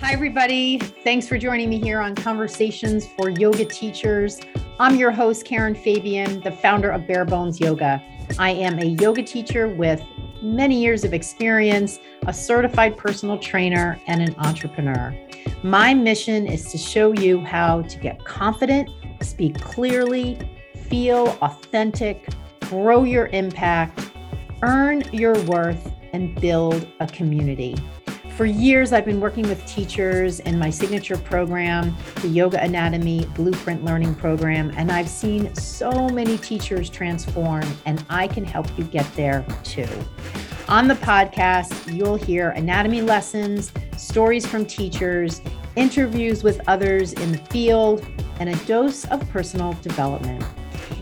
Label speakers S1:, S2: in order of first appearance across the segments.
S1: Hi, everybody. Thanks for joining me here on Conversations for Yoga Teachers. I'm your host, Karen Fabian, the founder of Bare Bones Yoga. I am a yoga teacher with many years of experience, a certified personal trainer, and an entrepreneur. My mission is to show you how to get confident, speak clearly, feel authentic, grow your impact, earn your worth, and build a community. For years, I've been working with teachers in my signature program, the Yoga Anatomy Blueprint Learning Program, and I've seen so many teachers transform, and I can help you get there too. On the podcast, you'll hear anatomy lessons, stories from teachers, interviews with others in the field, and a dose of personal development.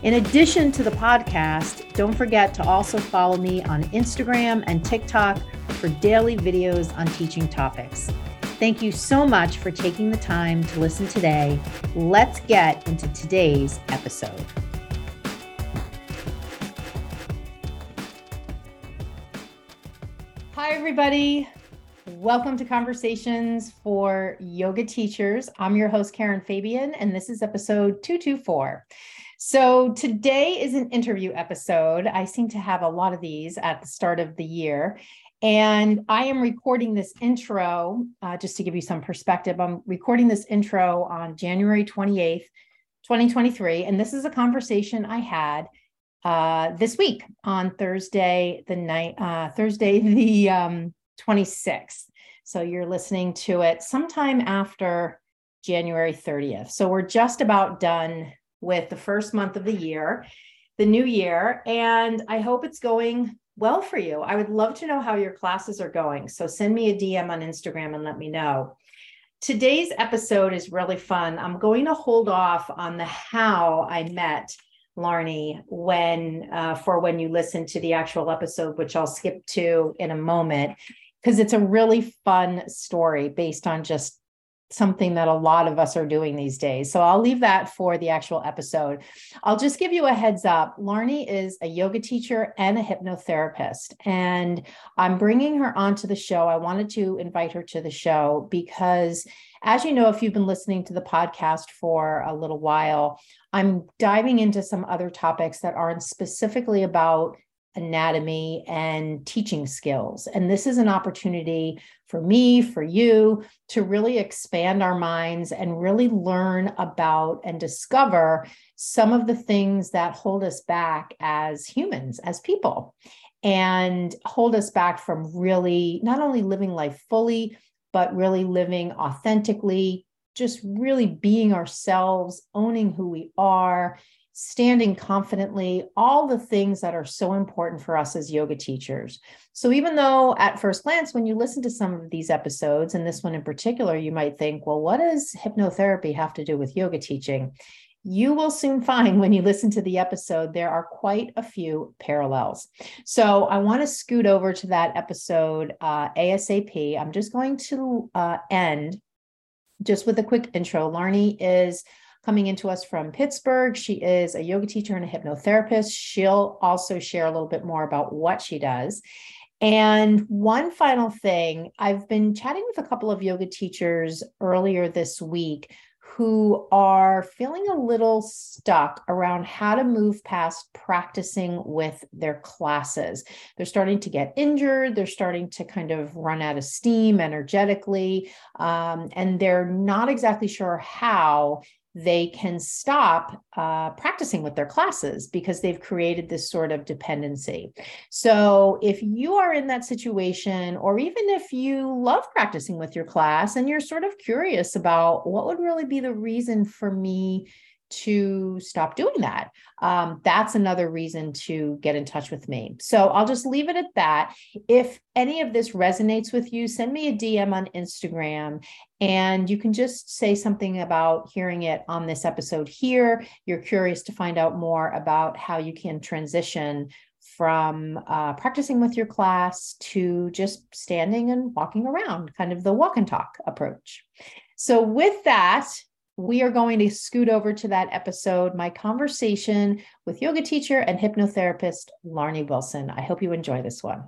S1: In addition to the podcast, don't forget to also follow me on Instagram and TikTok for daily videos on teaching topics. Thank you so much for taking the time to listen today. Let's get into today's episode. Hi, everybody. Welcome to Conversations for Yoga Teachers. I'm your host, Karen Fabian, and this is episode 224. So today is an interview episode. I seem to have a lot of these at the start of the year. And I am recording this intro uh, just to give you some perspective. I'm recording this intro on January 28th, 2023. And this is a conversation I had uh, this week on Thursday, the night, uh, Thursday, the um, 26th. So you're listening to it sometime after January 30th. So we're just about done with the first month of the year, the new year. And I hope it's going well for you. I would love to know how your classes are going. So send me a DM on Instagram and let me know. Today's episode is really fun. I'm going to hold off on the how I met Larnie when uh, for when you listen to the actual episode, which I'll skip to in a moment, because it's a really fun story based on just something that a lot of us are doing these days. So I'll leave that for the actual episode. I'll just give you a heads up. Larnie is a yoga teacher and a hypnotherapist, and I'm bringing her onto the show. I wanted to invite her to the show because, as you know, if you've been listening to the podcast for a little while, I'm diving into some other topics that aren't specifically about anatomy and teaching skills. And this is an opportunity for me, for you to really expand our minds and really learn about and discover some of the things that hold us back as humans, as people, and hold us back from really not only living life fully, but really living authentically, just really being ourselves, owning who we are, standing confidently, all the things that are so important for us as yoga teachers. So, even though at first glance, when you listen to some of these episodes, and this one in particular, you might think, well, what does hypnotherapy have to do with yoga teaching? You will soon find when you listen to the episode, there are quite a few parallels. So, I want to scoot over to that episode uh, ASAP. I'm just going to uh, end just with a quick intro. Larnie is coming into us from Pittsburgh. She is a yoga teacher and a hypnotherapist. She'll also share a little bit more about what she does. And one final thing, I've been chatting with a couple of yoga teachers earlier this week who are feeling a little stuck around how to move past practicing with their classes. They're starting to get injured, they're starting to kind of run out of steam energetically, um, and they're not exactly sure how they can stop uh, practicing with their classes because they've created this sort of dependency. So, if you are in that situation, or even if you love practicing with your class and you're sort of curious about what would really be the reason for me to stop doing that. Um, that's another reason to get in touch with me. So I'll just leave it at that. If any of this resonates with you, send me a DM on Instagram and you can just say something about hearing it on this episode here. You're curious to find out more about how you can transition from uh, practicing with your class to just standing and walking around, kind of the walk and talk approach. So, with that, we are going to scoot over to that episode, my conversation with yoga teacher and hypnotherapist Larnie Wilson. I hope you enjoy this one.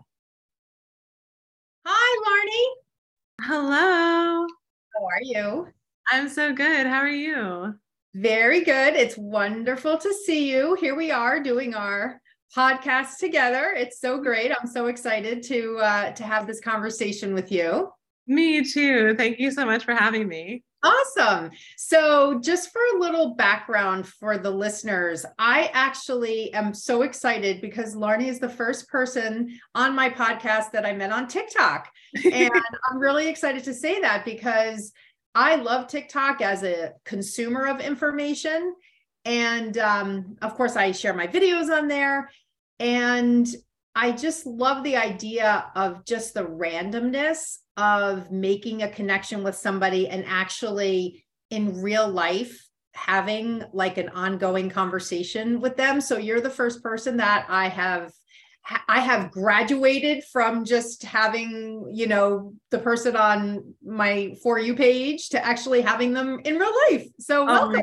S1: Hi, Larnie.
S2: Hello.
S1: How are you?
S2: I'm so good. How are you?
S1: Very good. It's wonderful to see you. Here we are doing our podcast together. It's so great. I'm so excited to uh, to have this conversation with you.
S2: Me too. Thank you so much for having me.
S1: Awesome. So, just for a little background for the listeners, I actually am so excited because Larnie is the first person on my podcast that I met on TikTok. And I'm really excited to say that because I love TikTok as a consumer of information. And um, of course, I share my videos on there. And I just love the idea of just the randomness of making a connection with somebody and actually in real life having like an ongoing conversation with them. So you're the first person that I have I have graduated from just having, you know, the person on my For You page to actually having them in real life. So, oh
S2: welcome.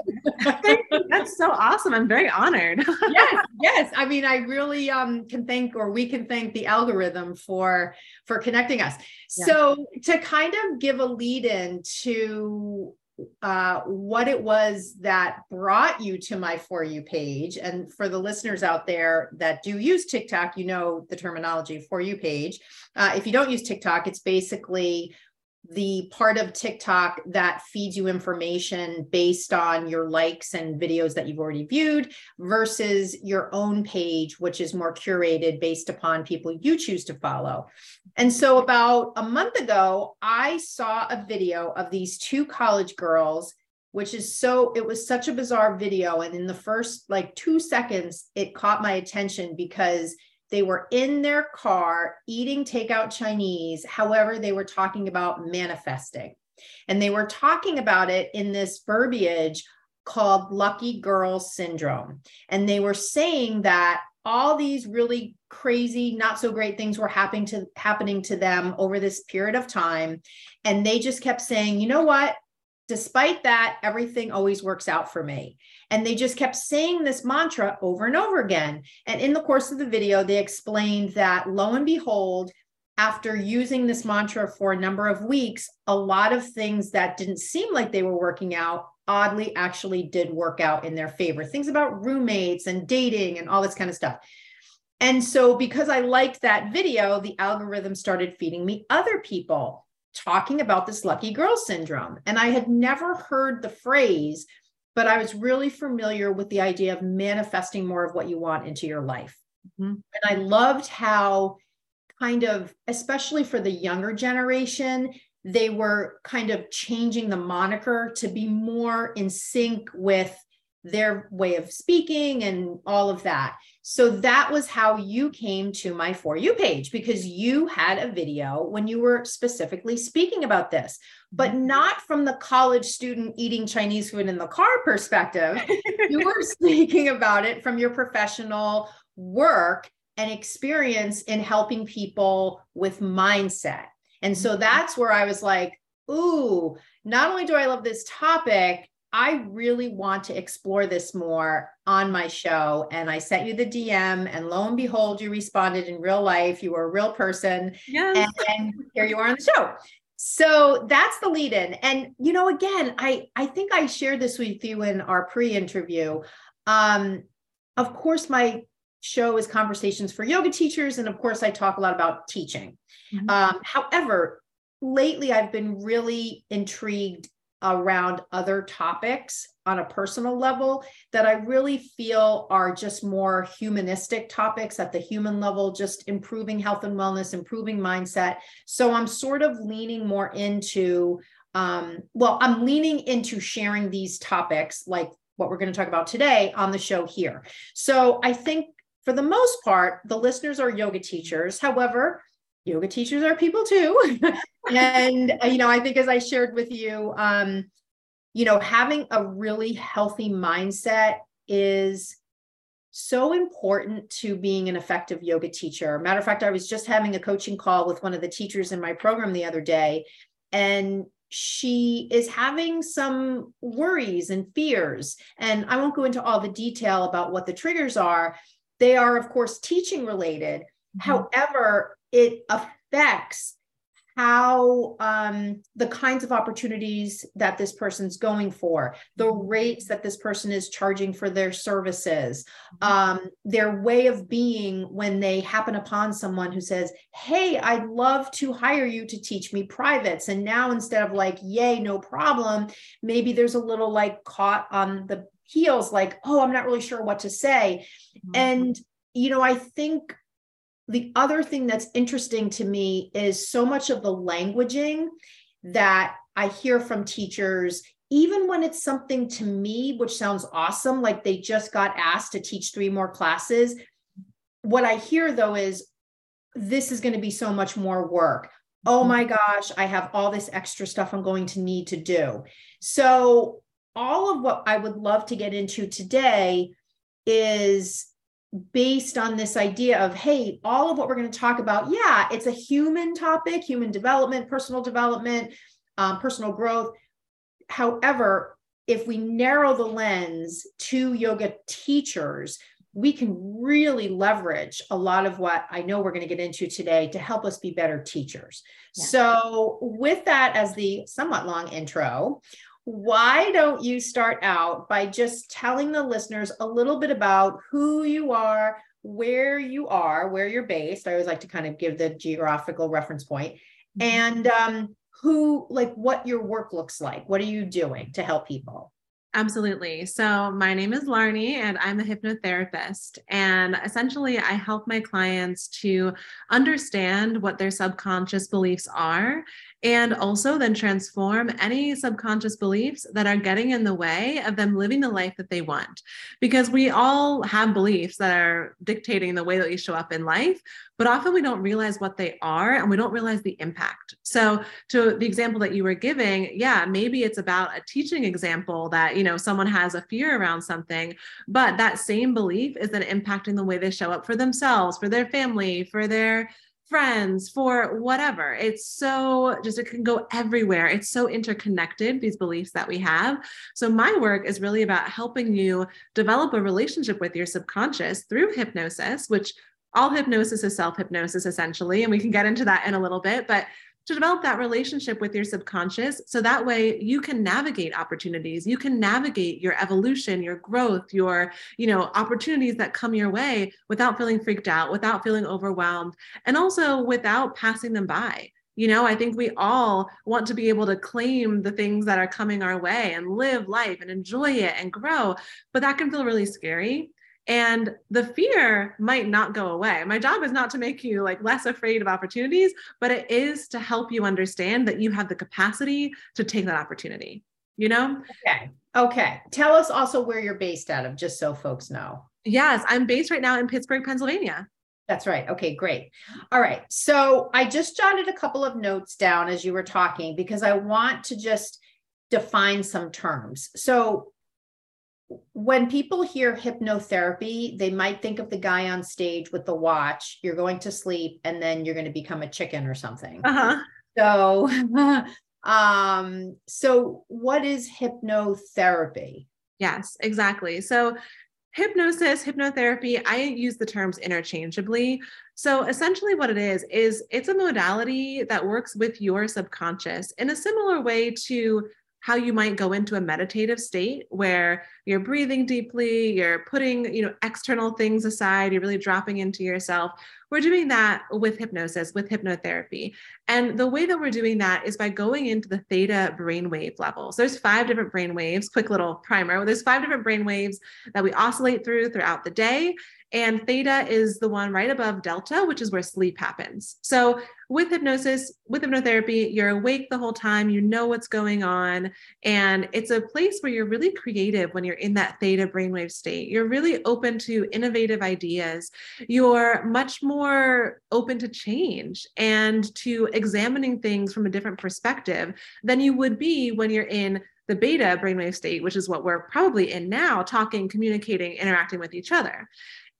S2: That's so awesome. I'm very honored.
S1: yes, yes. I mean, I really um, can thank, or we can thank the algorithm for for connecting us. Yeah. So, to kind of give a lead in to uh, what it was that brought you to my For You page. And for the listeners out there that do use TikTok, you know the terminology For You page. Uh, if you don't use TikTok, it's basically the part of TikTok that feeds you information based on your likes and videos that you've already viewed versus your own page, which is more curated based upon people you choose to follow. And so, about a month ago, I saw a video of these two college girls, which is so, it was such a bizarre video. And in the first like two seconds, it caught my attention because they were in their car eating takeout Chinese. However, they were talking about manifesting. And they were talking about it in this verbiage called lucky girl syndrome. And they were saying that all these really crazy, not so great things were happening to happening to them over this period of time. And they just kept saying, you know what? Despite that, everything always works out for me. And they just kept saying this mantra over and over again. And in the course of the video, they explained that lo and behold, after using this mantra for a number of weeks, a lot of things that didn't seem like they were working out oddly actually did work out in their favor. Things about roommates and dating and all this kind of stuff. And so, because I liked that video, the algorithm started feeding me other people talking about this lucky girl syndrome. And I had never heard the phrase but I was really familiar with the idea of manifesting more of what you want into your life. Mm-hmm. And I loved how, kind of, especially for the younger generation, they were kind of changing the moniker to be more in sync with their way of speaking and all of that. So that was how you came to my For You page because you had a video when you were specifically speaking about this, but mm-hmm. not from the college student eating Chinese food in the car perspective. you were speaking about it from your professional work and experience in helping people with mindset. And so mm-hmm. that's where I was like, ooh, not only do I love this topic, I really want to explore this more on my show. And I sent you the DM, and lo and behold, you responded in real life. You were a real person. Yes. And, and here you are on the show. So that's the lead in. And, you know, again, I, I think I shared this with you in our pre interview. Um, of course, my show is Conversations for Yoga Teachers. And of course, I talk a lot about teaching. Mm-hmm. Um, however, lately I've been really intrigued around other topics on a personal level that I really feel are just more humanistic topics at the human level, just improving health and wellness, improving mindset. So I'm sort of leaning more into, um, well, I'm leaning into sharing these topics like what we're going to talk about today on the show here. So I think for the most part, the listeners are yoga teachers. However, yoga teachers are people too. and, uh, you know, I think as I shared with you, um, you know, having a really healthy mindset is so important to being an effective yoga teacher. Matter of fact, I was just having a coaching call with one of the teachers in my program the other day, and she is having some worries and fears. And I won't go into all the detail about what the triggers are. They are, of course, teaching related. Mm-hmm. However, it affects how um, the kinds of opportunities that this person's going for, the mm-hmm. rates that this person is charging for their services, mm-hmm. um, their way of being when they happen upon someone who says, Hey, I'd love to hire you to teach me privates. And now instead of like, Yay, no problem, maybe there's a little like caught on the heels, like, Oh, I'm not really sure what to say. Mm-hmm. And, you know, I think the other thing that's interesting to me is so much of the languaging that I hear from teachers, even when it's something to me, which sounds awesome, like they just got asked to teach three more classes. What I hear though is, this is going to be so much more work. Oh mm-hmm. my gosh, I have all this extra stuff I'm going to need to do. So, all of what I would love to get into today is based on this idea of hey all of what we're going to talk about yeah it's a human topic human development personal development um, personal growth however if we narrow the lens to yoga teachers we can really leverage a lot of what i know we're going to get into today to help us be better teachers yeah. so with that as the somewhat long intro why don't you start out by just telling the listeners a little bit about who you are, where you are, where you're based? I always like to kind of give the geographical reference point, mm-hmm. and um, who, like, what your work looks like. What are you doing to help people?
S2: Absolutely. So, my name is Larnie, and I'm a hypnotherapist. And essentially, I help my clients to understand what their subconscious beliefs are and also then transform any subconscious beliefs that are getting in the way of them living the life that they want. Because we all have beliefs that are dictating the way that we show up in life, but often we don't realize what they are and we don't realize the impact. So, to the example that you were giving, yeah, maybe it's about a teaching example that, you know, someone has a fear around something, but that same belief is then impacting the way they show up for themselves, for their family, for their friends, for whatever. It's so just, it can go everywhere. It's so interconnected, these beliefs that we have. So, my work is really about helping you develop a relationship with your subconscious through hypnosis, which all hypnosis is self hypnosis essentially. And we can get into that in a little bit. But to develop that relationship with your subconscious so that way you can navigate opportunities you can navigate your evolution your growth your you know opportunities that come your way without feeling freaked out without feeling overwhelmed and also without passing them by. You know i think we all want to be able to claim the things that are coming our way and live life and enjoy it and grow but that can feel really scary and the fear might not go away my job is not to make you like less afraid of opportunities but it is to help you understand that you have the capacity to take that opportunity you know
S1: okay okay tell us also where you're based out of just so folks know
S2: yes i'm based right now in pittsburgh pennsylvania
S1: that's right. Okay, great. All right. So I just jotted a couple of notes down as you were talking because I want to just define some terms. So when people hear hypnotherapy, they might think of the guy on stage with the watch. You're going to sleep and then you're going to become a chicken or something. Uh-huh. So, um, so what is hypnotherapy?
S2: Yes, exactly. So, hypnosis, hypnotherapy, I use the terms interchangeably. So, essentially, what it is, is it's a modality that works with your subconscious in a similar way to how you might go into a meditative state where you're breathing deeply, you're putting, you know, external things aside, you're really dropping into yourself. We're doing that with hypnosis, with hypnotherapy. And the way that we're doing that is by going into the theta brainwave level. So there's five different brain waves, quick little primer. There's five different brain waves that we oscillate through throughout the day. And theta is the one right above delta, which is where sleep happens. So with hypnosis, with hypnotherapy, you're awake the whole time, you know what's going on. And it's a place where you're really creative when you're in that theta brainwave state. You're really open to innovative ideas. You're much more open to change and to examining things from a different perspective than you would be when you're in the beta brainwave state, which is what we're probably in now, talking, communicating, interacting with each other.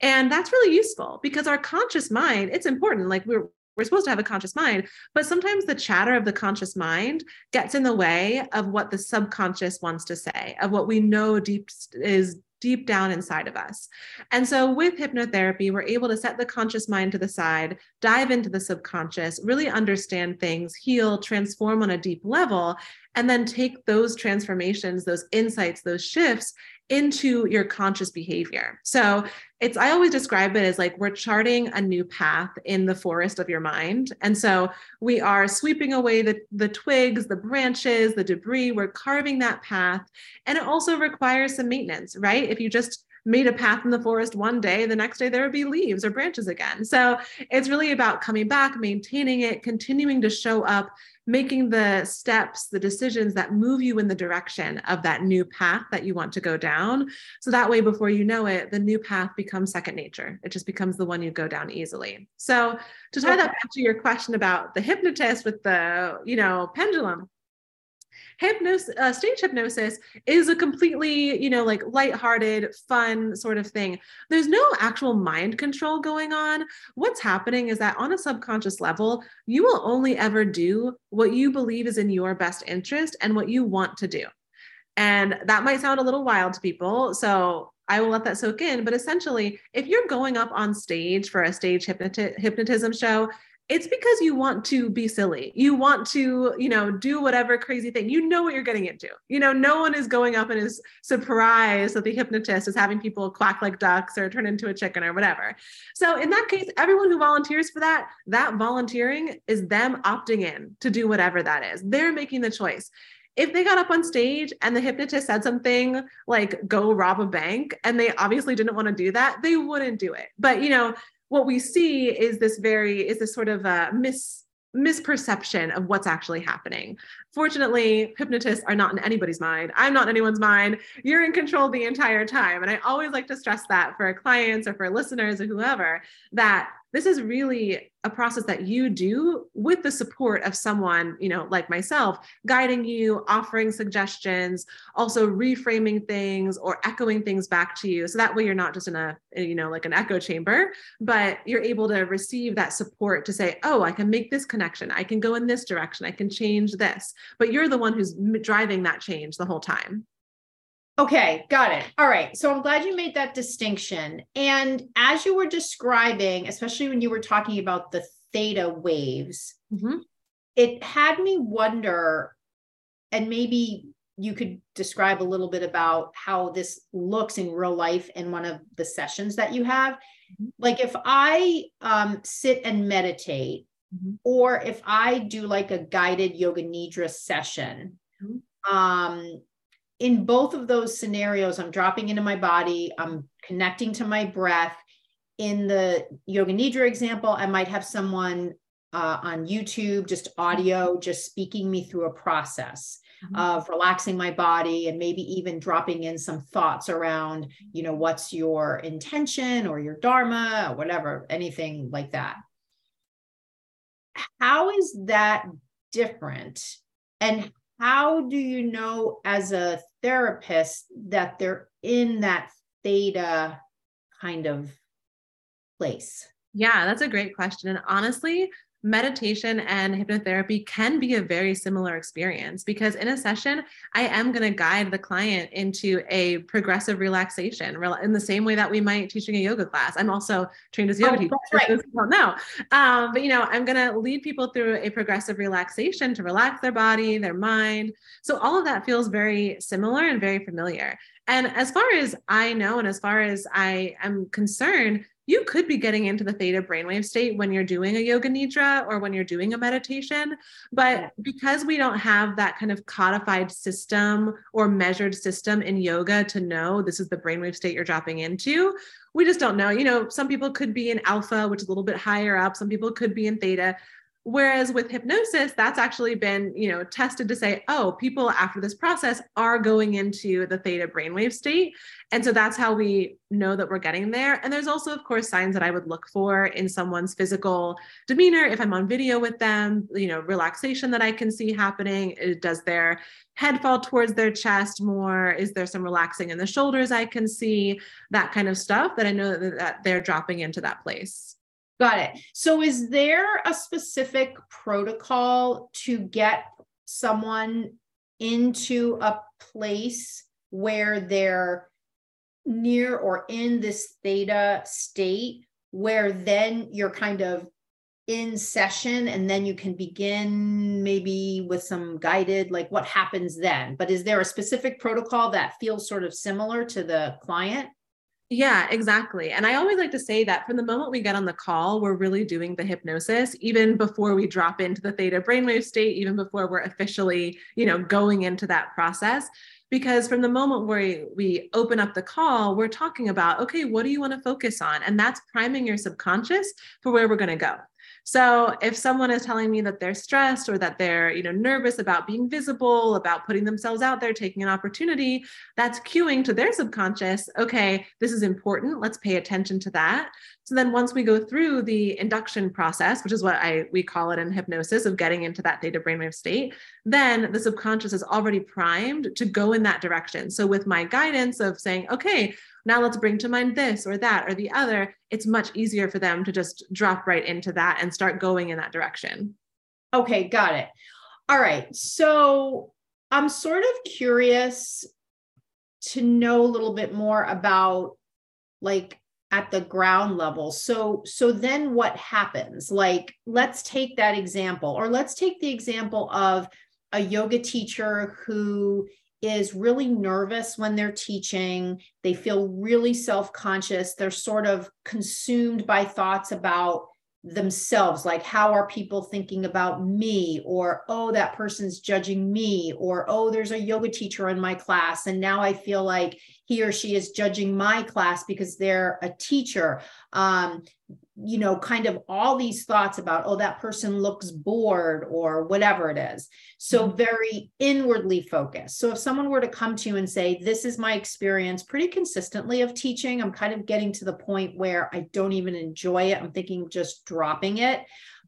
S2: And that's really useful because our conscious mind, it's important. Like we're we're supposed to have a conscious mind, but sometimes the chatter of the conscious mind gets in the way of what the subconscious wants to say, of what we know deep is deep down inside of us. And so with hypnotherapy, we're able to set the conscious mind to the side, dive into the subconscious, really understand things, heal, transform on a deep level, and then take those transformations, those insights, those shifts into your conscious behavior. So it's, I always describe it as like we're charting a new path in the forest of your mind. And so we are sweeping away the, the twigs, the branches, the debris, we're carving that path. And it also requires some maintenance, right? If you just made a path in the forest one day, the next day there would be leaves or branches again. So it's really about coming back, maintaining it, continuing to show up, making the steps, the decisions that move you in the direction of that new path that you want to go down. So that way, before you know it, the new path becomes second nature. It just becomes the one you go down easily. So to tie that back to your question about the hypnotist with the, you know, pendulum, hypnosis uh, stage hypnosis is a completely you know like lighthearted fun sort of thing. There's no actual mind control going on. What's happening is that on a subconscious level you will only ever do what you believe is in your best interest and what you want to do. And that might sound a little wild to people so I will let that soak in. But essentially, if you're going up on stage for a stage hypnoti- hypnotism show, it's because you want to be silly. You want to, you know, do whatever crazy thing. You know what you're getting into. You know, no one is going up and is surprised that the hypnotist is having people quack like ducks or turn into a chicken or whatever. So in that case, everyone who volunteers for that, that volunteering is them opting in to do whatever that is. They're making the choice if they got up on stage and the hypnotist said something like go rob a bank and they obviously didn't want to do that they wouldn't do it but you know what we see is this very is this sort of a mis misperception of what's actually happening. Fortunately, hypnotists are not in anybody's mind. I'm not in anyone's mind. You're in control the entire time. And I always like to stress that for clients or for listeners or whoever that this is really a process that you do with the support of someone you know like myself guiding you offering suggestions also reframing things or echoing things back to you. So that way you're not just in a you know like an echo chamber but you're able to receive that support to say oh i can make this connection. I can go in this direction. I can change this. But you're the one who's driving that change the whole time
S1: Okay, got it. All right. So I'm glad you made that distinction. And as you were describing, especially when you were talking about the theta waves, mm-hmm. it had me wonder, and maybe you could describe a little bit about how this looks in real life in one of the sessions that you have. Mm-hmm. Like if I um, sit and meditate, mm-hmm. or if I do like a guided yoga nidra session, mm-hmm. um, in both of those scenarios, I'm dropping into my body, I'm connecting to my breath. In the Yoga Nidra example, I might have someone uh, on YouTube, just audio, just speaking me through a process mm-hmm. of relaxing my body and maybe even dropping in some thoughts around, you know, what's your intention or your dharma, or whatever, anything like that. How is that different? And how do you know as a therapist that they're in that theta kind of place?
S2: Yeah, that's a great question. And honestly, meditation and hypnotherapy can be a very similar experience because in a session i am going to guide the client into a progressive relaxation in the same way that we might teaching a yoga class. I'm also trained as yoga oh, teacher right. well no um, but you know i'm going to lead people through a progressive relaxation to relax their body their mind. So all of that feels very similar and very familiar. And as far as i know and as far as i am concerned you could be getting into the theta brainwave state when you're doing a yoga nidra or when you're doing a meditation. But because we don't have that kind of codified system or measured system in yoga to know this is the brainwave state you're dropping into, we just don't know. You know, some people could be in alpha, which is a little bit higher up, some people could be in theta. Whereas with hypnosis, that's actually been, you know, tested to say, oh, people after this process are going into the theta brainwave state. And so that's how we know that we're getting there. And there's also, of course, signs that I would look for in someone's physical demeanor. If I'm on video with them, you know, relaxation that I can see happening. Uh, does their head fall towards their chest more? Is there some relaxing in the shoulders I can see? That kind of stuff that I know that they're dropping into that place.
S1: Got it. So, is there a specific protocol to get someone into a place where they're near or in this theta state where then you're kind of in session and then you can begin maybe with some guided like what happens then but is there a specific protocol that feels sort of similar to the client
S2: yeah, exactly. And I always like to say that from the moment we get on the call, we're really doing the hypnosis even before we drop into the theta brainwave state, even before we're officially, you know, going into that process. Because from the moment where we open up the call, we're talking about, okay, what do you want to focus on? And that's priming your subconscious for where we're going to go. So if someone is telling me that they're stressed or that they're, you know, nervous about being visible, about putting themselves out there, taking an opportunity, that's cueing to their subconscious, okay, this is important. Let's pay attention to that. So then once we go through the induction process, which is what I we call it in hypnosis of getting into that theta brainwave state, then the subconscious is already primed to go in that direction. So with my guidance of saying, okay, now let's bring to mind this or that or the other, it's much easier for them to just drop right into that and start going in that direction.
S1: Okay, got it. All right. So I'm sort of curious to know a little bit more about like at the ground level so so then what happens like let's take that example or let's take the example of a yoga teacher who is really nervous when they're teaching. They feel really self-conscious. They're sort of consumed by thoughts about themselves like how are people thinking about me? Or oh that person's judging me. Or oh there's a yoga teacher in my class and now i feel like he or she is judging my class because they're a teacher. Um, you know kind of all these thoughts about oh that person looks bored or whatever it is so mm-hmm. very inwardly focused so if someone were to come to you and say this is my experience pretty consistently of teaching i'm kind of getting to the point where i don't even enjoy it i'm thinking just dropping it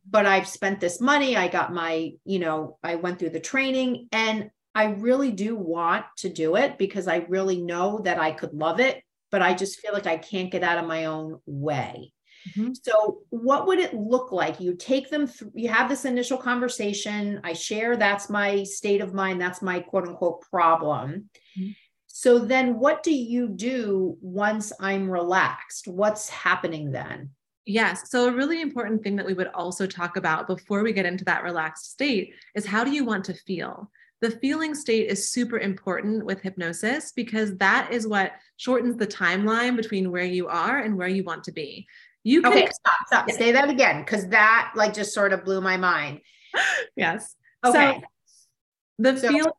S1: but i've spent this money i got my you know i went through the training and I really do want to do it because I really know that I could love it, but I just feel like I can't get out of my own way. Mm-hmm. So, what would it look like? You take them through, you have this initial conversation. I share that's my state of mind, that's my quote unquote problem. Mm-hmm. So, then what do you do once I'm relaxed? What's happening then?
S2: Yes. So, a really important thing that we would also talk about before we get into that relaxed state is how do you want to feel? the feeling state is super important with hypnosis because that is what shortens the timeline between where you are and where you want to be. You
S1: can okay, stop, stop. Yeah. Say that again because that like just sort of blew my mind.
S2: yes. Okay. So the so, feeling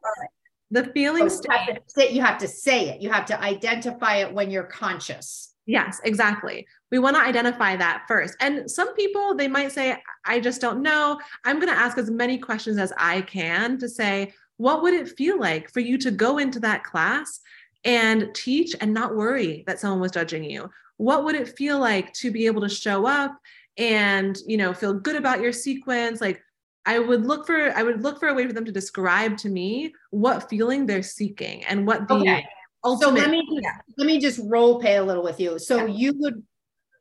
S2: the feeling
S1: so state you have, to, you have to say it. You have to identify it when you're conscious.
S2: Yes, exactly. We want to identify that first. And some people, they might say, I just don't know. I'm going to ask as many questions as I can to say, what would it feel like for you to go into that class and teach and not worry that someone was judging you? What would it feel like to be able to show up and, you know, feel good about your sequence? Like I would look for I would look for a way for them to describe to me what feeling they're seeking and what the okay. ultimate
S1: So let me yeah. let me just role play a little with you. So yeah. you would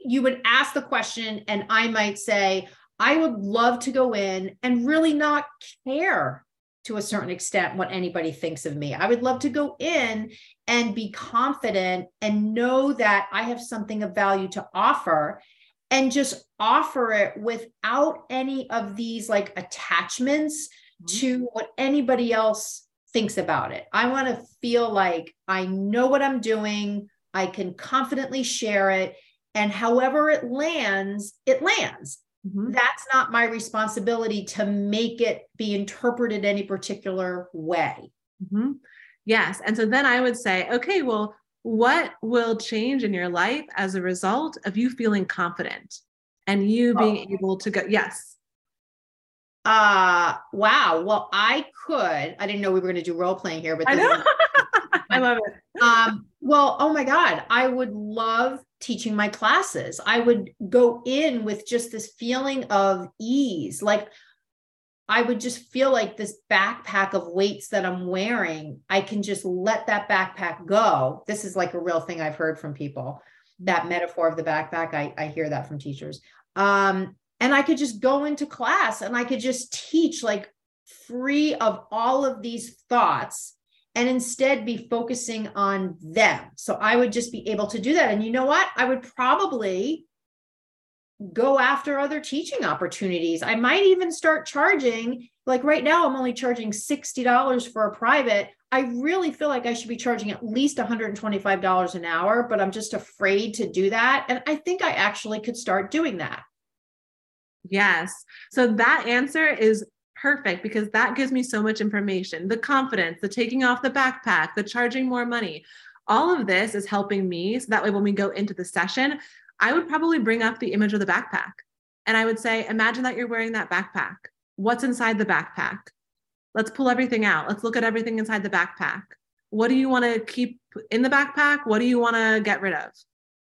S1: you would ask the question and I might say I would love to go in and really not care to a certain extent what anybody thinks of me. I would love to go in and be confident and know that I have something of value to offer and just offer it without any of these like attachments mm-hmm. to what anybody else thinks about it. I want to feel like I know what I'm doing, I can confidently share it, and however it lands, it lands. Mm-hmm. That's not my responsibility to make it be interpreted any particular way.
S2: Mm-hmm. Yes. And so then I would say, okay, well, what will change in your life as a result of you feeling confident and you being oh. able to go? Yes.
S1: Uh wow. Well, I could. I didn't know we were going to do role playing here, but
S2: I know. I love
S1: it. Um, well, oh my God, I would love teaching my classes. I would go in with just this feeling of ease. Like I would just feel like this backpack of weights that I'm wearing, I can just let that backpack go. This is like a real thing I've heard from people. That metaphor of the backpack, I, I hear that from teachers. Um, and I could just go into class and I could just teach like free of all of these thoughts and instead be focusing on them. So I would just be able to do that. And you know what? I would probably go after other teaching opportunities. I might even start charging, like right now, I'm only charging $60 for a private. I really feel like I should be charging at least $125 an hour, but I'm just afraid to do that. And I think I actually could start doing that.
S2: Yes. So that answer is perfect because that gives me so much information the confidence, the taking off the backpack, the charging more money. All of this is helping me. So that way, when we go into the session, I would probably bring up the image of the backpack and I would say, imagine that you're wearing that backpack. What's inside the backpack? Let's pull everything out. Let's look at everything inside the backpack. What do you want to keep in the backpack? What do you want to get rid of?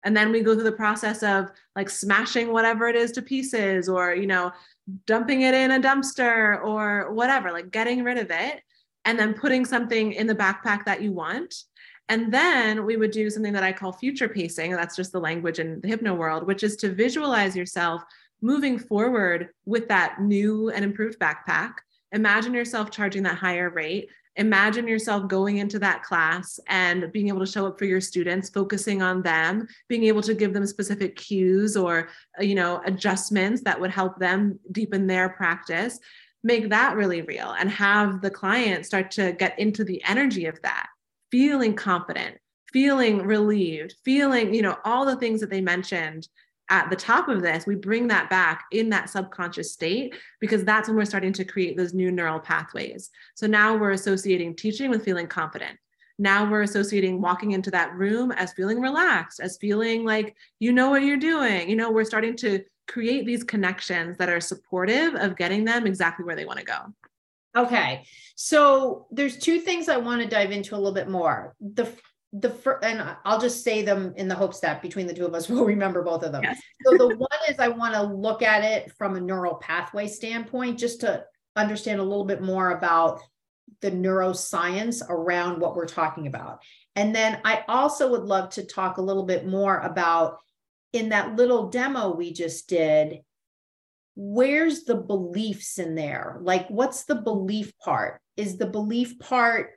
S2: And then we go through the process of like smashing whatever it is to pieces or, you know, dumping it in a dumpster or whatever, like getting rid of it and then putting something in the backpack that you want. And then we would do something that I call future pacing. That's just the language in the hypno world, which is to visualize yourself moving forward with that new and improved backpack. Imagine yourself charging that higher rate imagine yourself going into that class and being able to show up for your students focusing on them being able to give them specific cues or uh, you know adjustments that would help them deepen their practice. Make that really real and have the client start to get into the energy of that. Feeling confident feeling relieved feeling you know all the things that they mentioned at the top of this, we bring that back in that subconscious state because that's when we're starting to create those new neural pathways. So now we're associating teaching with feeling confident. Now we're associating walking into that room as feeling relaxed, as feeling like you know what you're doing. You know, we're starting to create these connections that are supportive of getting them exactly where they want to go.
S1: Okay. So there's two things I want to dive into a little bit more. The the first, and I'll just say them in the hopes that between the two of us, we'll remember both of them. Yes. so the one is I want to look at it from a neural pathway standpoint, just to understand a little bit more about the neuroscience around what we're talking about. And then I also would love to talk a little bit more about in that little demo we just did, where's the beliefs in there? Like, what's the belief part? Is the belief part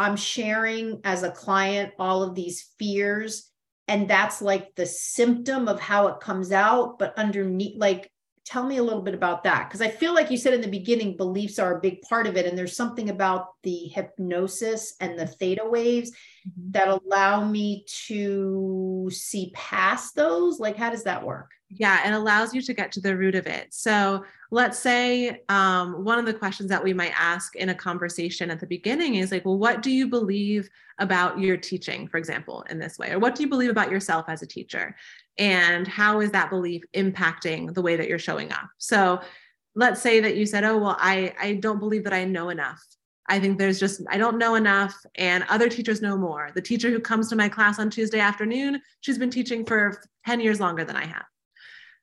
S1: I'm sharing as a client all of these fears. And that's like the symptom of how it comes out. But underneath, like, tell me a little bit about that. Because I feel like you said in the beginning, beliefs are a big part of it. And there's something about the hypnosis and the theta waves mm-hmm. that allow me to see past those. Like, how does that work?
S2: Yeah, it allows you to get to the root of it. So let's say um, one of the questions that we might ask in a conversation at the beginning is like, well, what do you believe about your teaching, for example, in this way? Or what do you believe about yourself as a teacher? And how is that belief impacting the way that you're showing up? So let's say that you said, oh, well, I, I don't believe that I know enough. I think there's just, I don't know enough, and other teachers know more. The teacher who comes to my class on Tuesday afternoon, she's been teaching for 10 years longer than I have.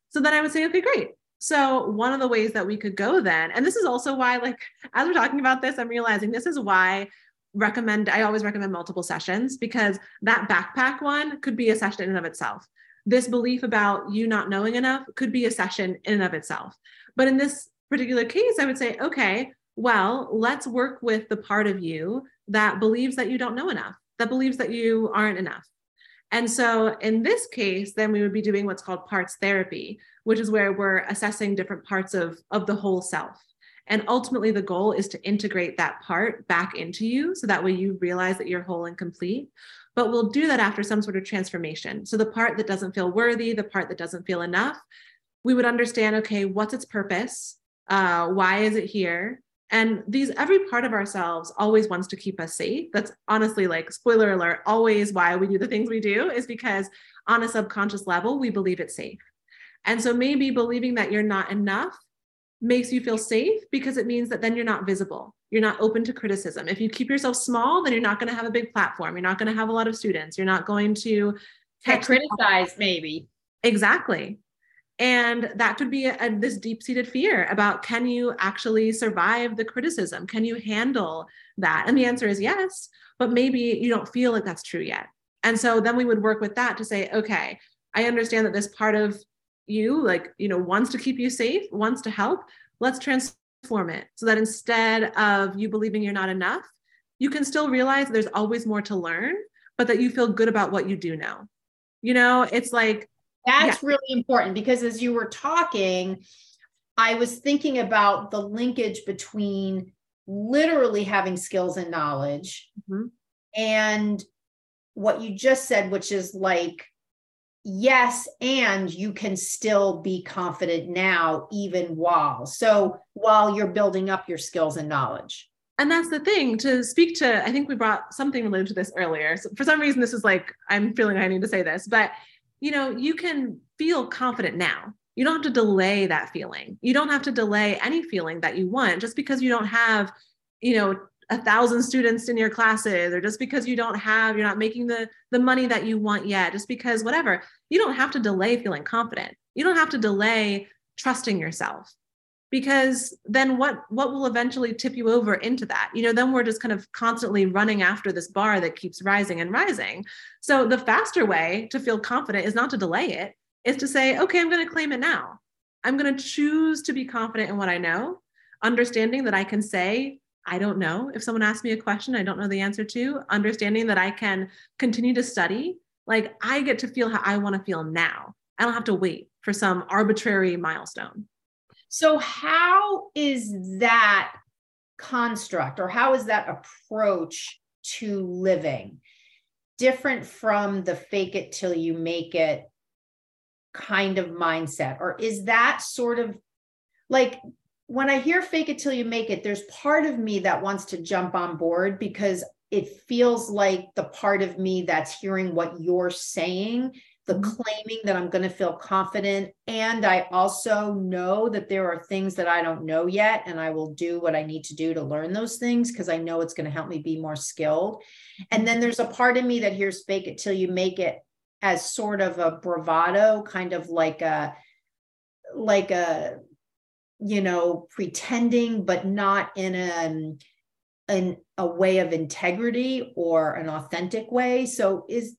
S2: So then I would say, okay, great. So one of the ways that we could go then, and this is also why, like, as we're talking about this, I'm realizing this is why recommend I always recommend multiple sessions because that backpack one could be a session in and of itself. This belief about you not knowing enough could be a session in and of itself. But in this particular case, I would say, okay, well, let's work with the part of you that believes that you don't know enough, that believes that you aren't enough, and so in this case, then we would be doing what's called parts therapy, which is where we're assessing different parts of, of the whole self. And ultimately, the goal is to integrate that part back into you so that way you realize that you're whole and complete. But we'll do that after some sort of transformation. So the part that doesn't feel worthy, the part that doesn't feel enough, we would understand okay, what's its purpose? Uh, why is it here? And these, every part of ourselves always wants to keep us safe. That's honestly like, spoiler alert, always why we do the things we do is because on a subconscious level, we believe it's safe. And so maybe believing that you're not enough makes you feel safe because it means that then you're not visible. You're not open to criticism. If you keep yourself small, then you're not going to have a big platform. You're not going to have a lot of students. You're not going to
S1: get criticized, maybe.
S2: Exactly. And that could be a, a, this deep seated fear about can you actually survive the criticism? Can you handle that? And the answer is yes, but maybe you don't feel like that's true yet. And so then we would work with that to say, okay, I understand that this part of you, like, you know, wants to keep you safe, wants to help. Let's transform it so that instead of you believing you're not enough, you can still realize there's always more to learn, but that you feel good about what you do know. You know, it's like
S1: that's yeah. really important because as you were talking, I was thinking about the linkage between literally having skills and knowledge mm-hmm. and what you just said, which is like, yes, and you can still be confident now, even while. So while you're building up your skills and knowledge
S2: and that's the thing to speak to i think we brought something related to this earlier so for some reason this is like i'm feeling i need to say this but you know you can feel confident now. You don't have to delay that feeling. You don't have to delay any feeling that you want just because you don't have you know a thousand students in your classes or just because you don't have you're not making the the money that you want yet just because whatever. You don't have to delay feeling confident. You don't have to delay trusting yourself because then what what will eventually tip you over into that? You know then we're just kind of constantly running after this bar that keeps rising and rising. So the faster way to feel confident is not to delay it is to say okay i'm going to claim it now. I'm going to choose to be confident in what i know understanding that i can say i don't know if someone asks me a question i don't know the answer to understanding that i can continue to study. Like i get to feel how i want to feel now. I don't have to wait for some arbitrary milestone
S1: so, how is that construct or how is that approach to living different from the fake it till you make it kind of mindset? Or is that sort of like when I hear fake it till you make it, there's part of me that wants to jump on board because it feels like the part of me that's hearing what you're saying the mm-hmm. claiming that I'm going to feel confident. And I also know that there are things that I don't know yet, and I will do what I need to do to learn those things because I know it's going to help me be more skilled. And then there's a part of me that hears fake it till you make it as sort of a bravado, kind of like a, like a, you know, pretending, but not in a, in a way of integrity or an authentic way. So is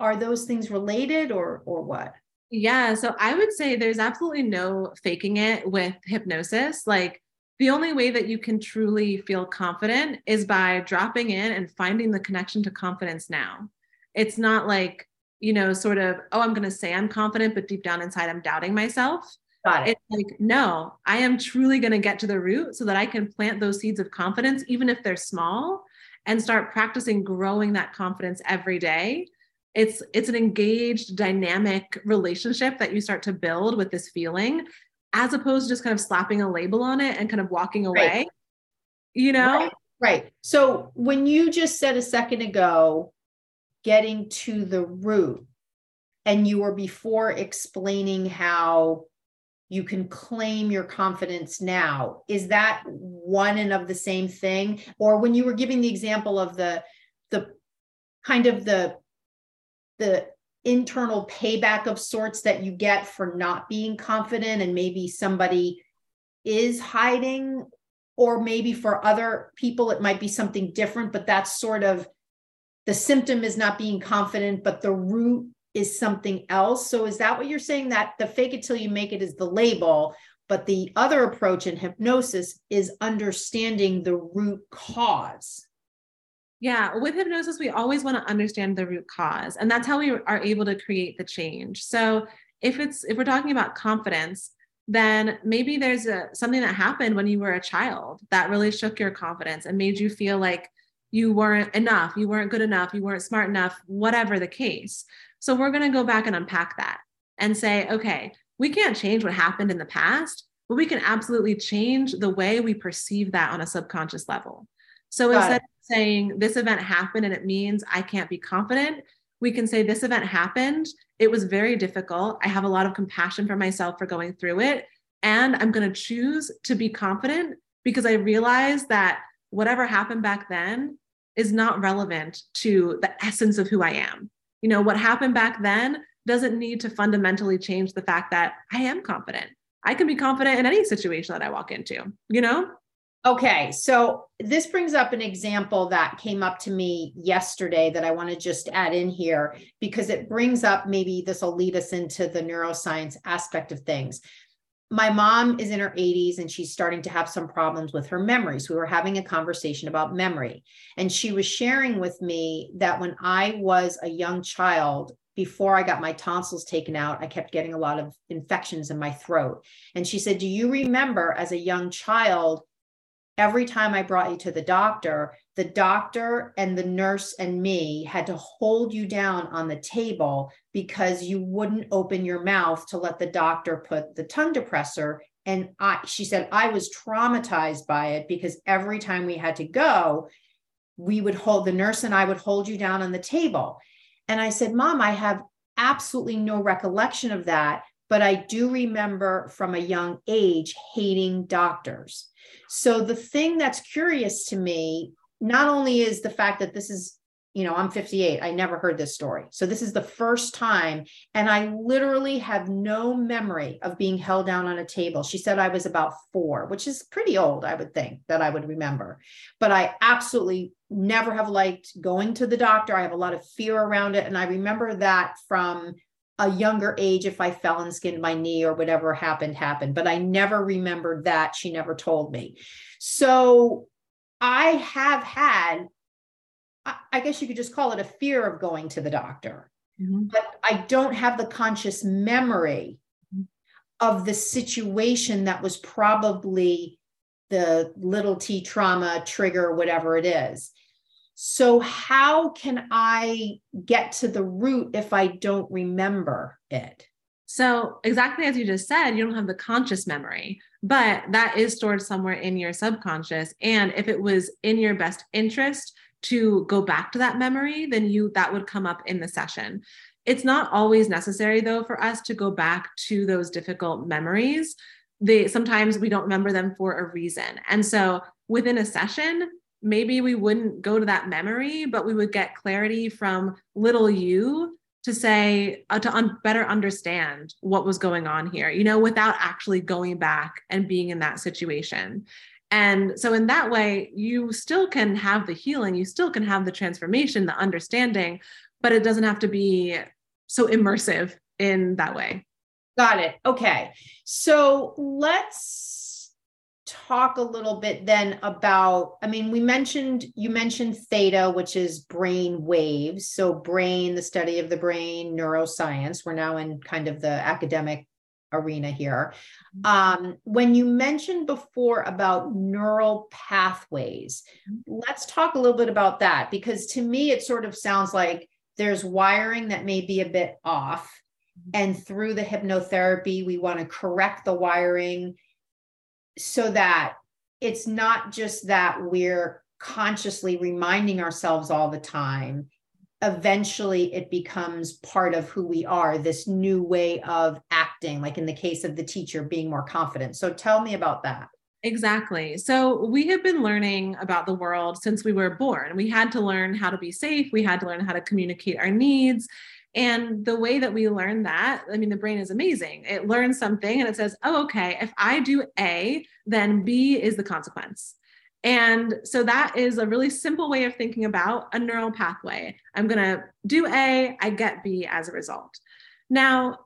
S1: are those things related or or what?
S2: Yeah, so I would say there's absolutely no faking it with hypnosis. Like the only way that you can truly feel confident is by dropping in and finding the connection to confidence now. It's not like, you know, sort of, oh, I'm going to say I'm confident, but deep down inside, I'm doubting myself.
S1: Got it.
S2: It's like, no, I am truly going to get to the root so that I can plant those seeds of confidence, even if they're small, and start practicing growing that confidence every day it's it's an engaged dynamic relationship that you start to build with this feeling as opposed to just kind of slapping a label on it and kind of walking away right. you know
S1: right. right so when you just said a second ago getting to the root and you were before explaining how you can claim your confidence now is that one and of the same thing or when you were giving the example of the the kind of the the internal payback of sorts that you get for not being confident and maybe somebody is hiding or maybe for other people it might be something different but that's sort of the symptom is not being confident but the root is something else. So is that what you're saying? That the fake it till you make it is the label but the other approach in hypnosis is understanding the root cause
S2: yeah, with hypnosis, we always want to understand the root cause, and that's how we are able to create the change. So, if it's if we're talking about confidence, then maybe there's a something that happened when you were a child that really shook your confidence and made you feel like you weren't enough, you weren't good enough, you weren't smart enough, whatever the case. So, we're going to go back and unpack that and say, okay, we can't change what happened in the past, but we can absolutely change the way we perceive that on a subconscious level. So Got instead it saying this event happened and it means I can't be confident, we can say this event happened. It was very difficult. I have a lot of compassion for myself for going through it. And I'm going to choose to be confident because I realize that whatever happened back then is not relevant to the essence of who I am. You know, what happened back then doesn't need to fundamentally change the fact that I am confident. I can be confident in any situation that I walk into, you know?
S1: Okay, so this brings up an example that came up to me yesterday that I want to just add in here because it brings up maybe this will lead us into the neuroscience aspect of things. my mom is in her 80s and she's starting to have some problems with her memories. We were having a conversation about memory, and she was sharing with me that when I was a young child, before I got my tonsils taken out, I kept getting a lot of infections in my throat. And she said, Do you remember as a young child, every time I brought you to the doctor, the doctor and the nurse and me had to hold you down on the table because you wouldn't open your mouth to let the doctor put the tongue depressor. And I she said I was traumatized by it because every time we had to go we would hold the nurse and I would hold you down on the table. And I said mom I have absolutely no recollection of that but I do remember from a young age hating doctors so the thing that's curious to me not only is the fact that this is you know, I'm 58. I never heard this story. So this is the first time. And I literally have no memory of being held down on a table. She said I was about four, which is pretty old, I would think that I would remember. But I absolutely never have liked going to the doctor. I have a lot of fear around it. And I remember that from a younger age if I fell and skinned my knee or whatever happened, happened. But I never remembered that. She never told me. So I have had I guess you could just call it a fear of going to the doctor. Mm-hmm. But I don't have the conscious memory mm-hmm. of the situation that was probably the little t trauma trigger, whatever it is. So, how can I get to the root if I don't remember it?
S2: So, exactly as you just said, you don't have the conscious memory, but that is stored somewhere in your subconscious. And if it was in your best interest to go back to that memory, then you that would come up in the session. It's not always necessary though for us to go back to those difficult memories. They sometimes we don't remember them for a reason. And so within a session, maybe we wouldn't go to that memory, but we would get clarity from little you to say uh, to un- better understand what was going on here you know without actually going back and being in that situation and so, in that way, you still can have the healing, you still can have the transformation, the understanding, but it doesn't have to be so immersive in that way.
S1: Got it. Okay. So, let's talk a little bit then about i mean we mentioned you mentioned theta which is brain waves so brain the study of the brain neuroscience we're now in kind of the academic arena here. Mm-hmm. Um, when you mentioned before about neural pathways, mm-hmm. let's talk a little bit about that because to me, it sort of sounds like there's wiring that may be a bit off. Mm-hmm. And through the hypnotherapy, we want to correct the wiring so that it's not just that we're consciously reminding ourselves all the time eventually it becomes part of who we are this new way of acting like in the case of the teacher being more confident so tell me about that
S2: Exactly. So we have been learning about the world since we were born. We had to learn how to be safe, we had to learn how to communicate our needs. And the way that we learn that, I mean, the brain is amazing. It learns something and it says, oh, okay, if I do A, then B is the consequence. And so that is a really simple way of thinking about a neural pathway. I'm going to do A, I get B as a result. Now,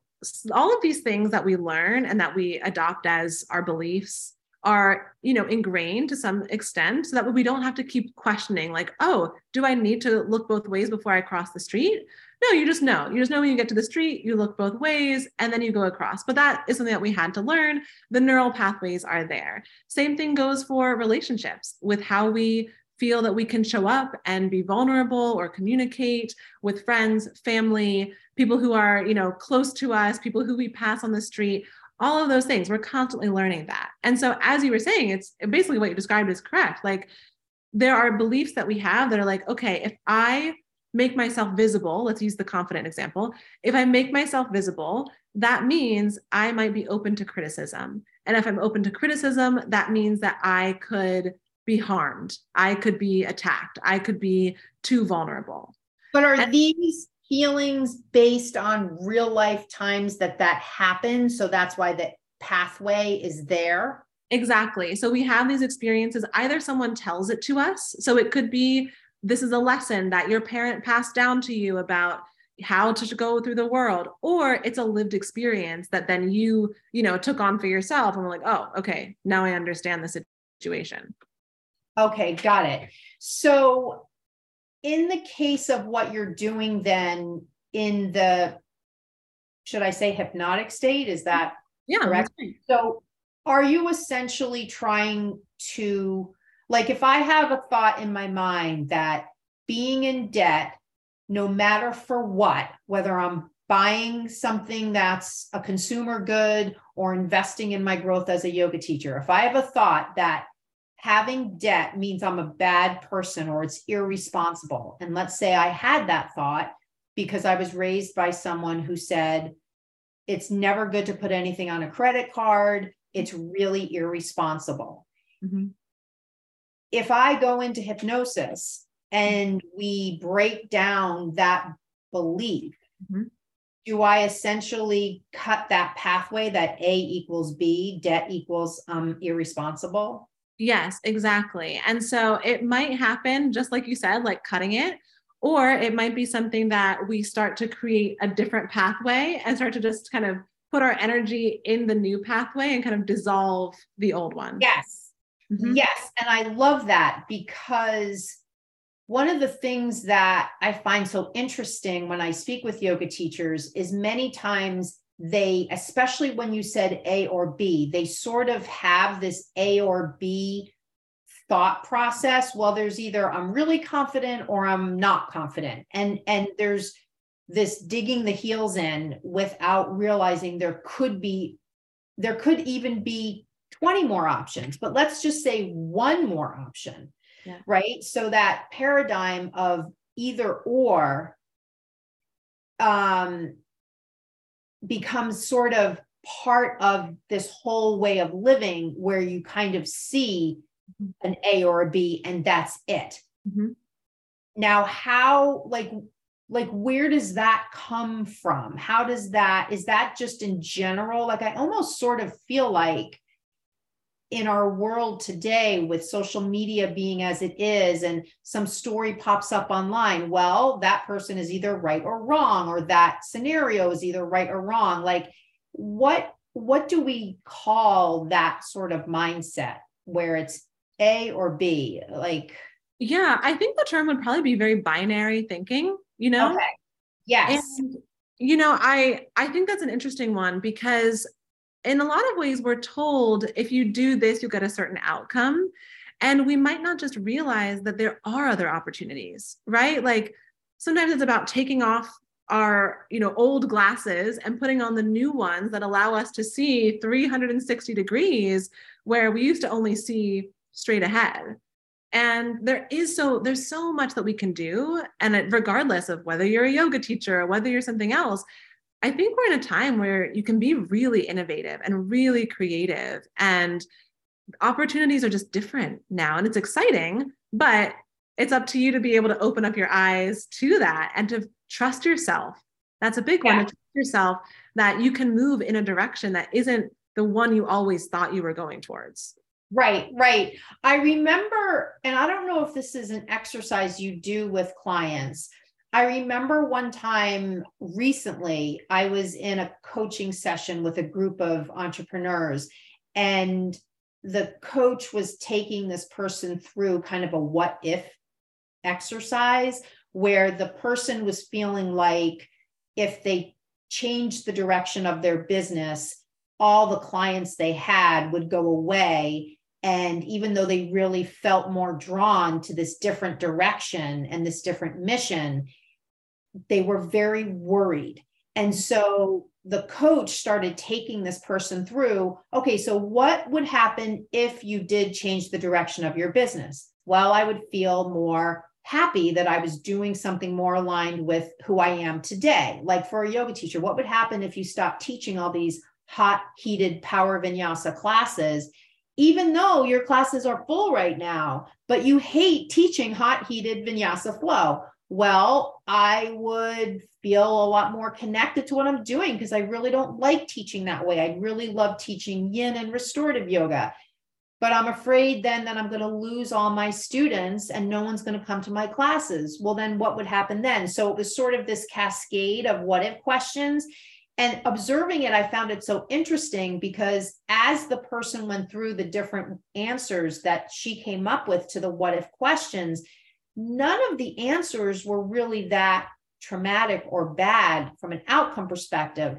S2: all of these things that we learn and that we adopt as our beliefs are you know ingrained to some extent so that we don't have to keep questioning like oh do i need to look both ways before i cross the street no you just know. You just know when you get to the street you look both ways and then you go across. But that is something that we had to learn. The neural pathways are there. Same thing goes for relationships with how we feel that we can show up and be vulnerable or communicate with friends family people who are you know close to us people who we pass on the street all of those things. We're constantly learning that. And so as you were saying it's basically what you described is correct. Like there are beliefs that we have that are like okay if i make myself visible let's use the confident example. If i make myself visible that means i might be open to criticism. And if i'm open to criticism that means that i could be harmed. I could be attacked. I could be too vulnerable.
S1: But are and- these feelings based on real life times that that happened? So that's why the pathway is there?
S2: Exactly. So we have these experiences. Either someone tells it to us so it could be this is a lesson that your parent passed down to you about how to go through the world or it's a lived experience that then you you know took on for yourself and we're like oh okay now i understand the situation.
S1: Okay got it. So in the case of what you're doing then in the should i say hypnotic state is that
S2: yeah
S1: correct? so are you essentially trying to like if i have a thought in my mind that being in debt no matter for what, whether I'm buying something that's a consumer good or investing in my growth as a yoga teacher, if I have a thought that having debt means I'm a bad person or it's irresponsible, and let's say I had that thought because I was raised by someone who said, it's never good to put anything on a credit card, it's really irresponsible. Mm-hmm. If I go into hypnosis and we break down that belief, mm-hmm. do I essentially cut that pathway that A equals B, debt equals um, irresponsible?
S2: Yes, exactly. And so it might happen, just like you said, like cutting it, or it might be something that we start to create a different pathway and start to just kind of put our energy in the new pathway and kind of dissolve the old one.
S1: Yes. Mm-hmm. Yes. And I love that because one of the things that I find so interesting when I speak with yoga teachers is many times they, especially when you said A or B, they sort of have this A or B thought process. Well, there's either I'm really confident or I'm not confident. And and there's this digging the heels in without realizing there could be there could even be 20 more options, but let's just say one more option yeah. right? So that paradigm of either or um, becomes sort of part of this whole way of living where you kind of see mm-hmm. an A or a B and that's it. Mm-hmm. Now, how, like, like where does that come from how does that is that just in general like i almost sort of feel like in our world today with social media being as it is and some story pops up online well that person is either right or wrong or that scenario is either right or wrong. Like what what do we call that sort of mindset where it's a or b? Like
S2: yeah i think the term would probably be very binary thinking you know? Okay.
S1: yes.
S2: And, you know i i think that's an interesting one because in a lot of ways, we're told if you do this, you'll get a certain outcome. And we might not just realize that there are other opportunities, right? Like sometimes it's about taking off our you know old glasses and putting on the new ones that allow us to see 360 degrees where we used to only see straight ahead and there is so there's so much that we can do and regardless of whether you're a yoga teacher or whether you're something else I think we're in a time where you can be really innovative and really creative, and opportunities are just different now. And it's exciting, but it's up to you to be able to open up your eyes to that and to trust yourself. That's a big yeah. one to trust yourself that you can move in a direction that isn't the one you always thought you were going towards.
S1: Right, right. I remember, and I don't know if this is an exercise you do with clients, I remember one time recently, I was in a coaching session with a group of entrepreneurs, and the coach was taking this person through kind of a what if exercise where the person was feeling like if they changed the direction of their business, all the clients they had would go away. And even though they really felt more drawn to this different direction and this different mission, they were very worried. And so the coach started taking this person through okay, so what would happen if you did change the direction of your business? Well, I would feel more happy that I was doing something more aligned with who I am today. Like for a yoga teacher, what would happen if you stopped teaching all these hot, heated power vinyasa classes? Even though your classes are full right now, but you hate teaching hot, heated vinyasa flow well, I would feel a lot more connected to what I'm doing because I really don't like teaching that way. I really love teaching yin and restorative yoga. but I'm afraid then that I'm going to lose all my students and no one's going to come to my classes. Well, then what would happen then? So it was sort of this cascade of what if questions. And observing it, I found it so interesting because as the person went through the different answers that she came up with to the what if questions, none of the answers were really that traumatic or bad from an outcome perspective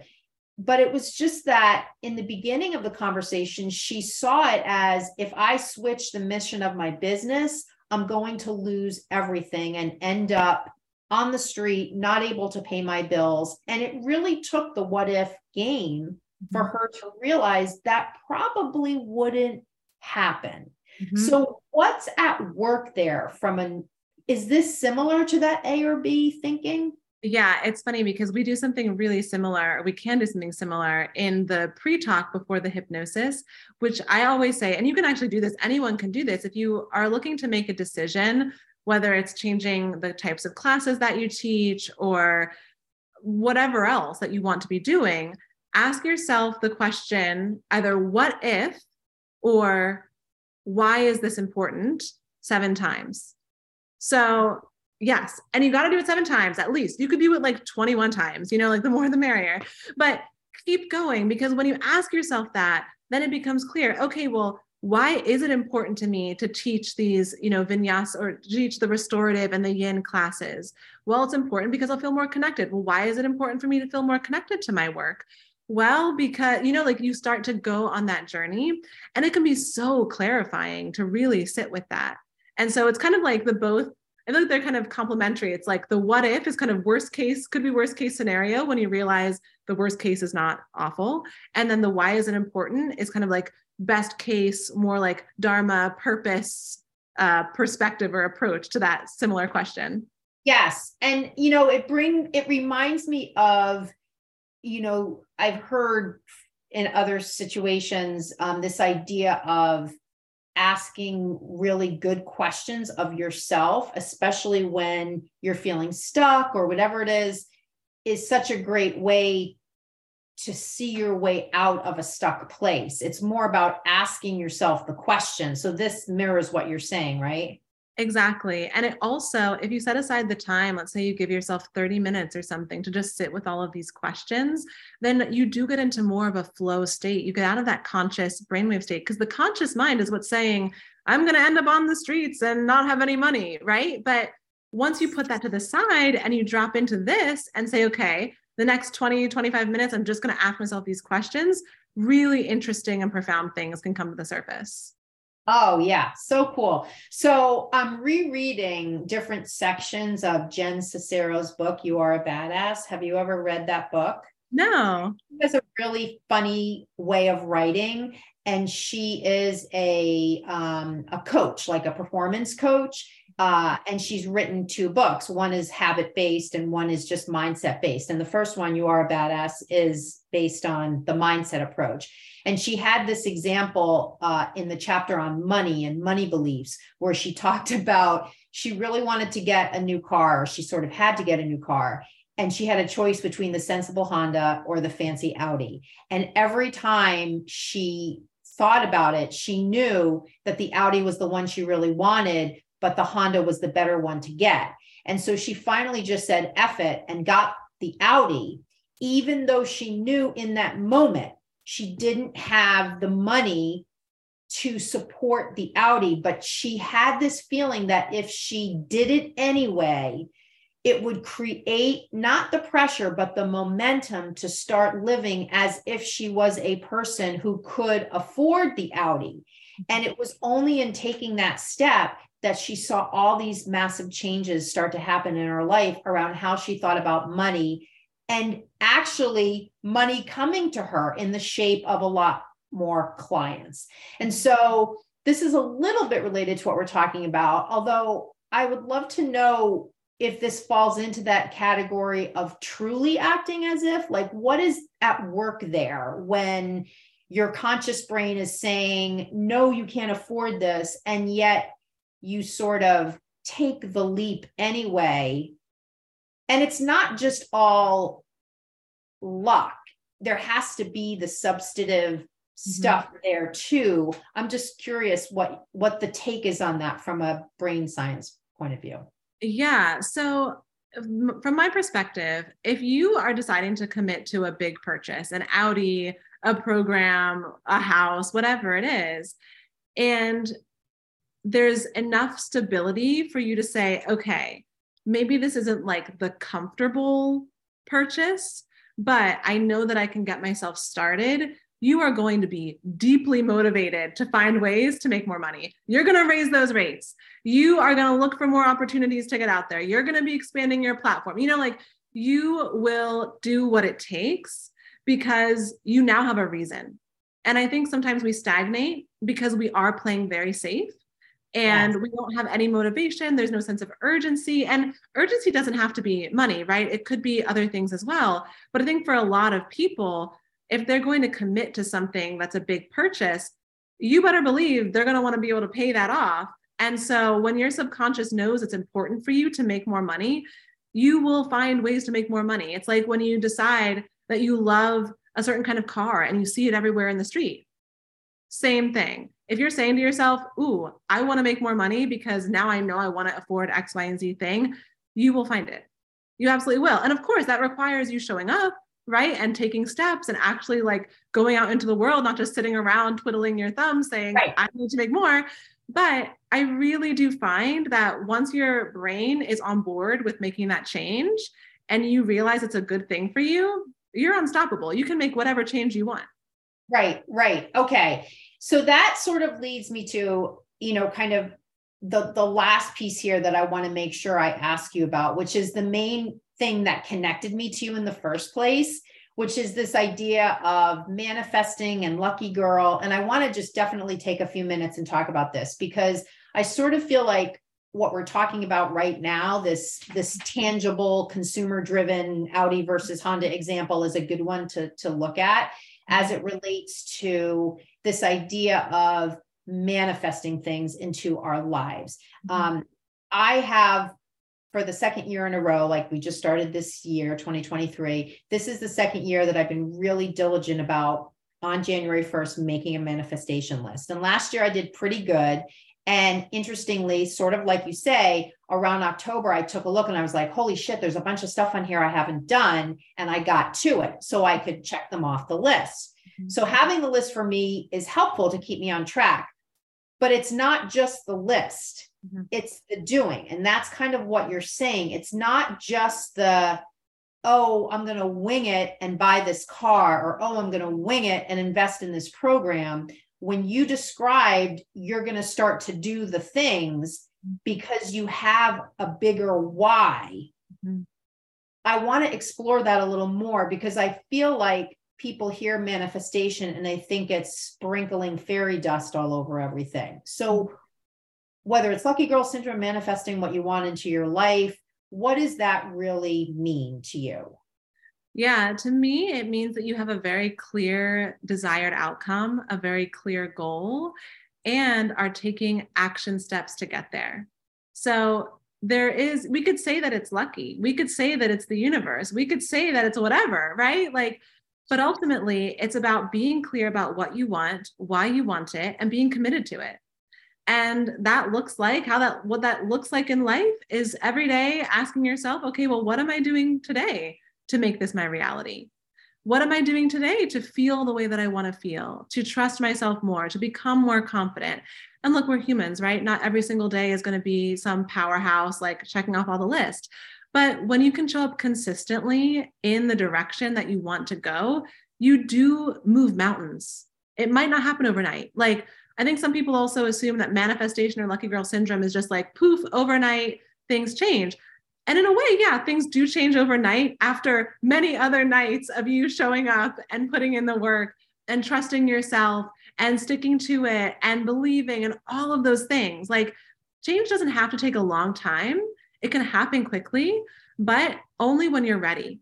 S1: but it was just that in the beginning of the conversation, she saw it as if I switch the mission of my business, I'm going to lose everything and end up on the street, not able to pay my bills. And it really took the what if game for mm-hmm. her to realize that probably wouldn't happen. Mm-hmm. So, what's at work there from an is this similar to that A or B thinking?
S2: Yeah, it's funny because we do something really similar. We can do something similar in the pre talk before the hypnosis, which I always say, and you can actually do this, anyone can do this. If you are looking to make a decision, whether it's changing the types of classes that you teach or whatever else that you want to be doing, ask yourself the question either what if or why is this important seven times. So Yes. And you got to do it seven times at least. You could do it like 21 times, you know, like the more the merrier. But keep going because when you ask yourself that, then it becomes clear okay, well, why is it important to me to teach these, you know, vinyas or teach the restorative and the yin classes? Well, it's important because I'll feel more connected. Well, why is it important for me to feel more connected to my work? Well, because, you know, like you start to go on that journey and it can be so clarifying to really sit with that. And so it's kind of like the both I like they're kind of complementary. It's like the what if is kind of worst case, could be worst case scenario when you realize the worst case is not awful. And then the why is it important is kind of like best case, more like Dharma purpose uh, perspective or approach to that similar question.
S1: Yes. And you know, it bring it reminds me of, you know, I've heard in other situations um, this idea of asking really good questions of yourself, especially when you're feeling stuck or whatever it is, is such a great way to see your way out of a stuck place. It's more about asking yourself the question. So this mirrors what you're saying, right?
S2: Exactly. And it also, if you set aside the time, let's say you give yourself 30 minutes or something to just sit with all of these questions, then you do get into more of a flow state. You get out of that conscious brainwave state because the conscious mind is what's saying, I'm going to end up on the streets and not have any money. Right. But once you put that to the side and you drop into this and say, okay, the next 20, 25 minutes, I'm just going to ask myself these questions, really interesting and profound things can come to the surface.
S1: Oh, yeah. So cool. So I'm rereading different sections of Jen Sincero's book, You Are a Badass. Have you ever read that book?
S2: No.
S1: She has a really funny way of writing. And she is a um, a coach, like a performance coach. Uh, and she's written two books. One is habit based, and one is just mindset based. And the first one, You Are a Badass, is based on the mindset approach. And she had this example uh, in the chapter on money and money beliefs, where she talked about she really wanted to get a new car. She sort of had to get a new car. And she had a choice between the sensible Honda or the fancy Audi. And every time she thought about it, she knew that the Audi was the one she really wanted, but the Honda was the better one to get. And so she finally just said, F it, and got the Audi, even though she knew in that moment she didn't have the money to support the Audi, but she had this feeling that if she did it anyway, it would create not the pressure, but the momentum to start living as if she was a person who could afford the Audi. And it was only in taking that step that she saw all these massive changes start to happen in her life around how she thought about money and actually money coming to her in the shape of a lot more clients. And so this is a little bit related to what we're talking about, although I would love to know if this falls into that category of truly acting as if, like, what is at work there when your conscious brain is saying, no, you can't afford this. And yet you sort of take the leap anyway and it's not just all luck. There has to be the substantive stuff mm-hmm. there too. I'm just curious what what the take is on that from a brain science point of view.
S2: Yeah. So from my perspective, if you are deciding to commit to a big purchase, an Audi, a program, a house, whatever it is, and there's enough stability for you to say, okay, maybe this isn't like the comfortable purchase, but I know that I can get myself started. You are going to be deeply motivated to find ways to make more money. You're going to raise those rates. You are going to look for more opportunities to get out there. You're going to be expanding your platform. You know, like you will do what it takes because you now have a reason. And I think sometimes we stagnate because we are playing very safe and yes. we don't have any motivation there's no sense of urgency and urgency doesn't have to be money right? It could be other things as well. But i think for a lot of people if they're going to commit to something that's a big purchase you better believe they're going to want to be able to pay that off. And so when your subconscious knows it's important for you to make more money you will find ways to make more money. It's like when you decide that you love a certain kind of car and you see it everywhere in the street. Same thing if you're saying to yourself, Ooh, I want to make more money because now I know I want to afford X, Y, and Z thing, you will find it. You absolutely will. And of course, that requires you showing up, right? And taking steps and actually like going out into the world, not just sitting around twiddling your thumbs saying, right. I need to make more. But I really do find that once your brain is on board with making that change and you realize it's a good thing for you, you're unstoppable. You can make whatever change you want.
S1: Right, right. Okay so that sort of leads me to you know kind of the the last piece here that i want to make sure i ask you about which is the main thing that connected me to you in the first place which is this idea of manifesting and lucky girl. And i want to just definitely take a few minutes and talk about this because i sort of feel like what we're talking about right now this this tangible consumer driven audi versus honda example is a good one to to look at as it relates to this idea of manifesting things into our lives. Mm-hmm. Um, I have, for the second year in a row, like we just started this year, 2023, this is the second year that I've been really diligent about on January 1st making a manifestation list. And last year I did pretty good. And interestingly, sort of like you say, around October, I took a look and I was like, holy shit, there's a bunch of stuff on here I haven't done. And I got to it so I could check them off the list. Mm-hmm. So having the list for me is helpful to keep me on track. But it's not just the list, mm-hmm. it's the doing. And that's kind of what you're saying. It's not just the, oh, I'm going to wing it and buy this car, or oh, I'm going to wing it and invest in this program. When you described you're going to start to do the things because you have a bigger why. Mm-hmm. I want to explore that a little more because I feel like people hear manifestation and they think it's sprinkling fairy dust all over everything. So, whether it's lucky girl syndrome, manifesting what you want into your life, what does that really mean to you?
S2: Yeah, to me, it means that you have a very clear desired outcome, a very clear goal, and are taking action steps to get there. So, there is, we could say that it's lucky. We could say that it's the universe. We could say that it's whatever, right? Like, but ultimately, it's about being clear about what you want, why you want it, and being committed to it. And that looks like how that, what that looks like in life is every day asking yourself, okay, well, what am I doing today to make this my reality? What am I doing today to feel the way that I want to feel, to trust myself more, to become more confident? And look, we're humans, right? Not every single day is going to be some powerhouse like checking off all the list. But when you can show up consistently in the direction that you want to go, you do move mountains. It might not happen overnight. Like, I think some people also assume that manifestation or lucky girl syndrome is just like poof, overnight, things change. And in a way, yeah, things do change overnight after many other nights of you showing up and putting in the work and trusting yourself and sticking to it and believing and all of those things. Like, change doesn't have to take a long time. It can happen quickly, but only when you're ready.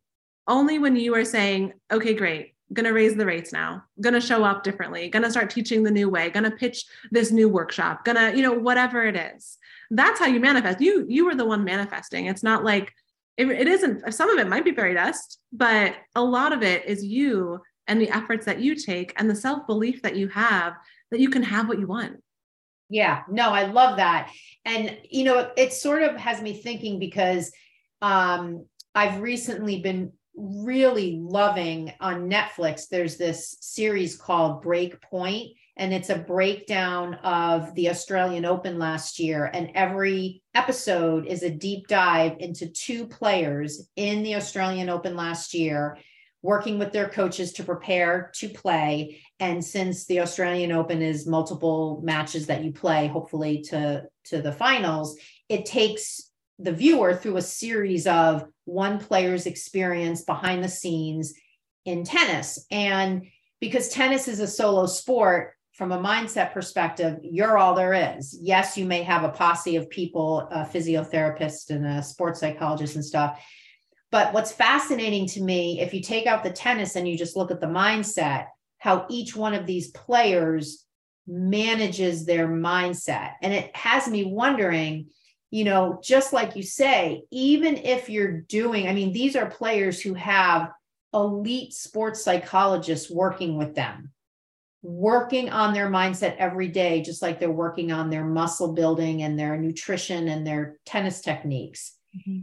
S2: Only when you are saying, okay, great, going to raise the rates now, going to show up differently, going to start teaching the new way, going to pitch this new workshop, going to, you know, whatever it is. That's how you manifest. You you were the one manifesting. It's not like it, it isn't some of it might be fairy dust, but a lot of it is you and the efforts that you take and the self belief that you have that you can have what you want.
S1: Yeah, no, I love that. And, you know, it, it sort of has me thinking because um, I've recently been really loving on Netflix. There's this series called Break Point, and it's a breakdown of the Australian Open last year. And every episode is a deep dive into two players in the Australian Open last year working with their coaches to prepare to play. And since the Australian Open is multiple matches that you play, hopefully to, to the finals, it takes the viewer through a series of one player's experience behind the scenes in tennis. And because tennis is a solo sport, from a mindset perspective, you're all there is. Yes, you may have a posse of people, a physiotherapist and a sports psychologist and stuff, but what's fascinating to me, if you take out the tennis and you just look at the mindset, how each one of these players manages their mindset. And it has me wondering, you know, just like you say, even if you're doing, I mean, these are players who have elite sports psychologists working with them, working on their mindset every day, just like they're working on their muscle building and their nutrition and their tennis techniques. Mm-hmm.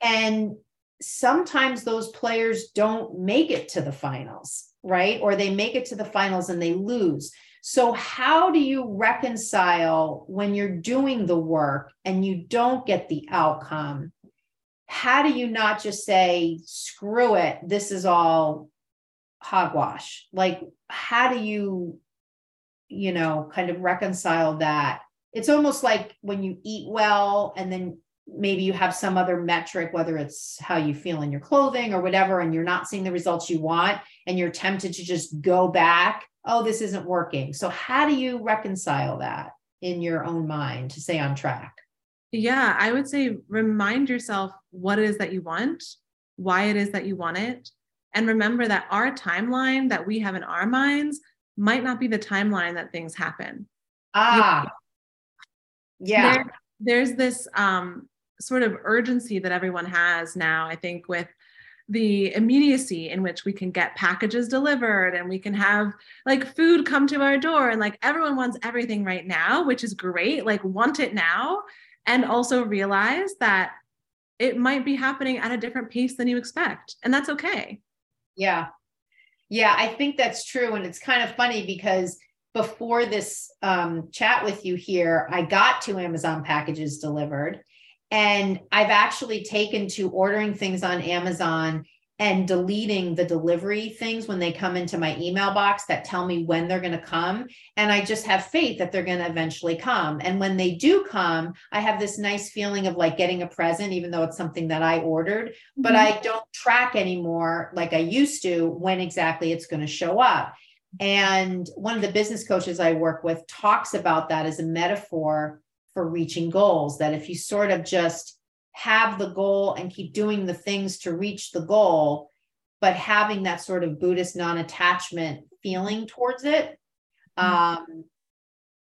S1: And sometimes those players don't make it to the finals, right? Or they make it to the finals and they lose. So, how do you reconcile when you're doing the work and you don't get the outcome? How do you not just say, screw it, this is all hogwash? Like, how do you, you know, kind of reconcile that? It's almost like when you eat well and then maybe you have some other metric, whether it's how you feel in your clothing or whatever, and you're not seeing the results you want, and you're tempted to just go back, oh, this isn't working. So, how do you reconcile that in your own mind to stay on track?
S2: Yeah, I would say remind yourself what it is that you want, why it is that you want it. And remember that our timeline that we have in our minds might not be the timeline that things happen.
S1: Ah, yeah.
S2: There, there's this um, sort of urgency that everyone has now, I think, with the immediacy in which we can get packages delivered and we can have like food come to our door. And like everyone wants everything right now which is great like want it now. And also realize that it might be happening at a different pace than you expect. And that's okay
S1: yeah. Yeah i think that's true and it's kind of funny because before this um, chat with you here i got two amazon packages delivered and I've actually taken to ordering things on Amazon and deleting the delivery things when they come into my email box that tell me when they're going to come. And I just have faith that they're going to eventually come. And when they do come, I have this nice feeling of like getting a present, even though it's something that I ordered, mm-hmm. but I don't track anymore like I used to when exactly it's going to show up. And one of the business coaches I work with talks about that as a metaphor for reaching goals. That if you sort of just have the goal and keep doing the things to reach the goal, but having that sort of Buddhist non attachment feeling towards it, mm-hmm. um,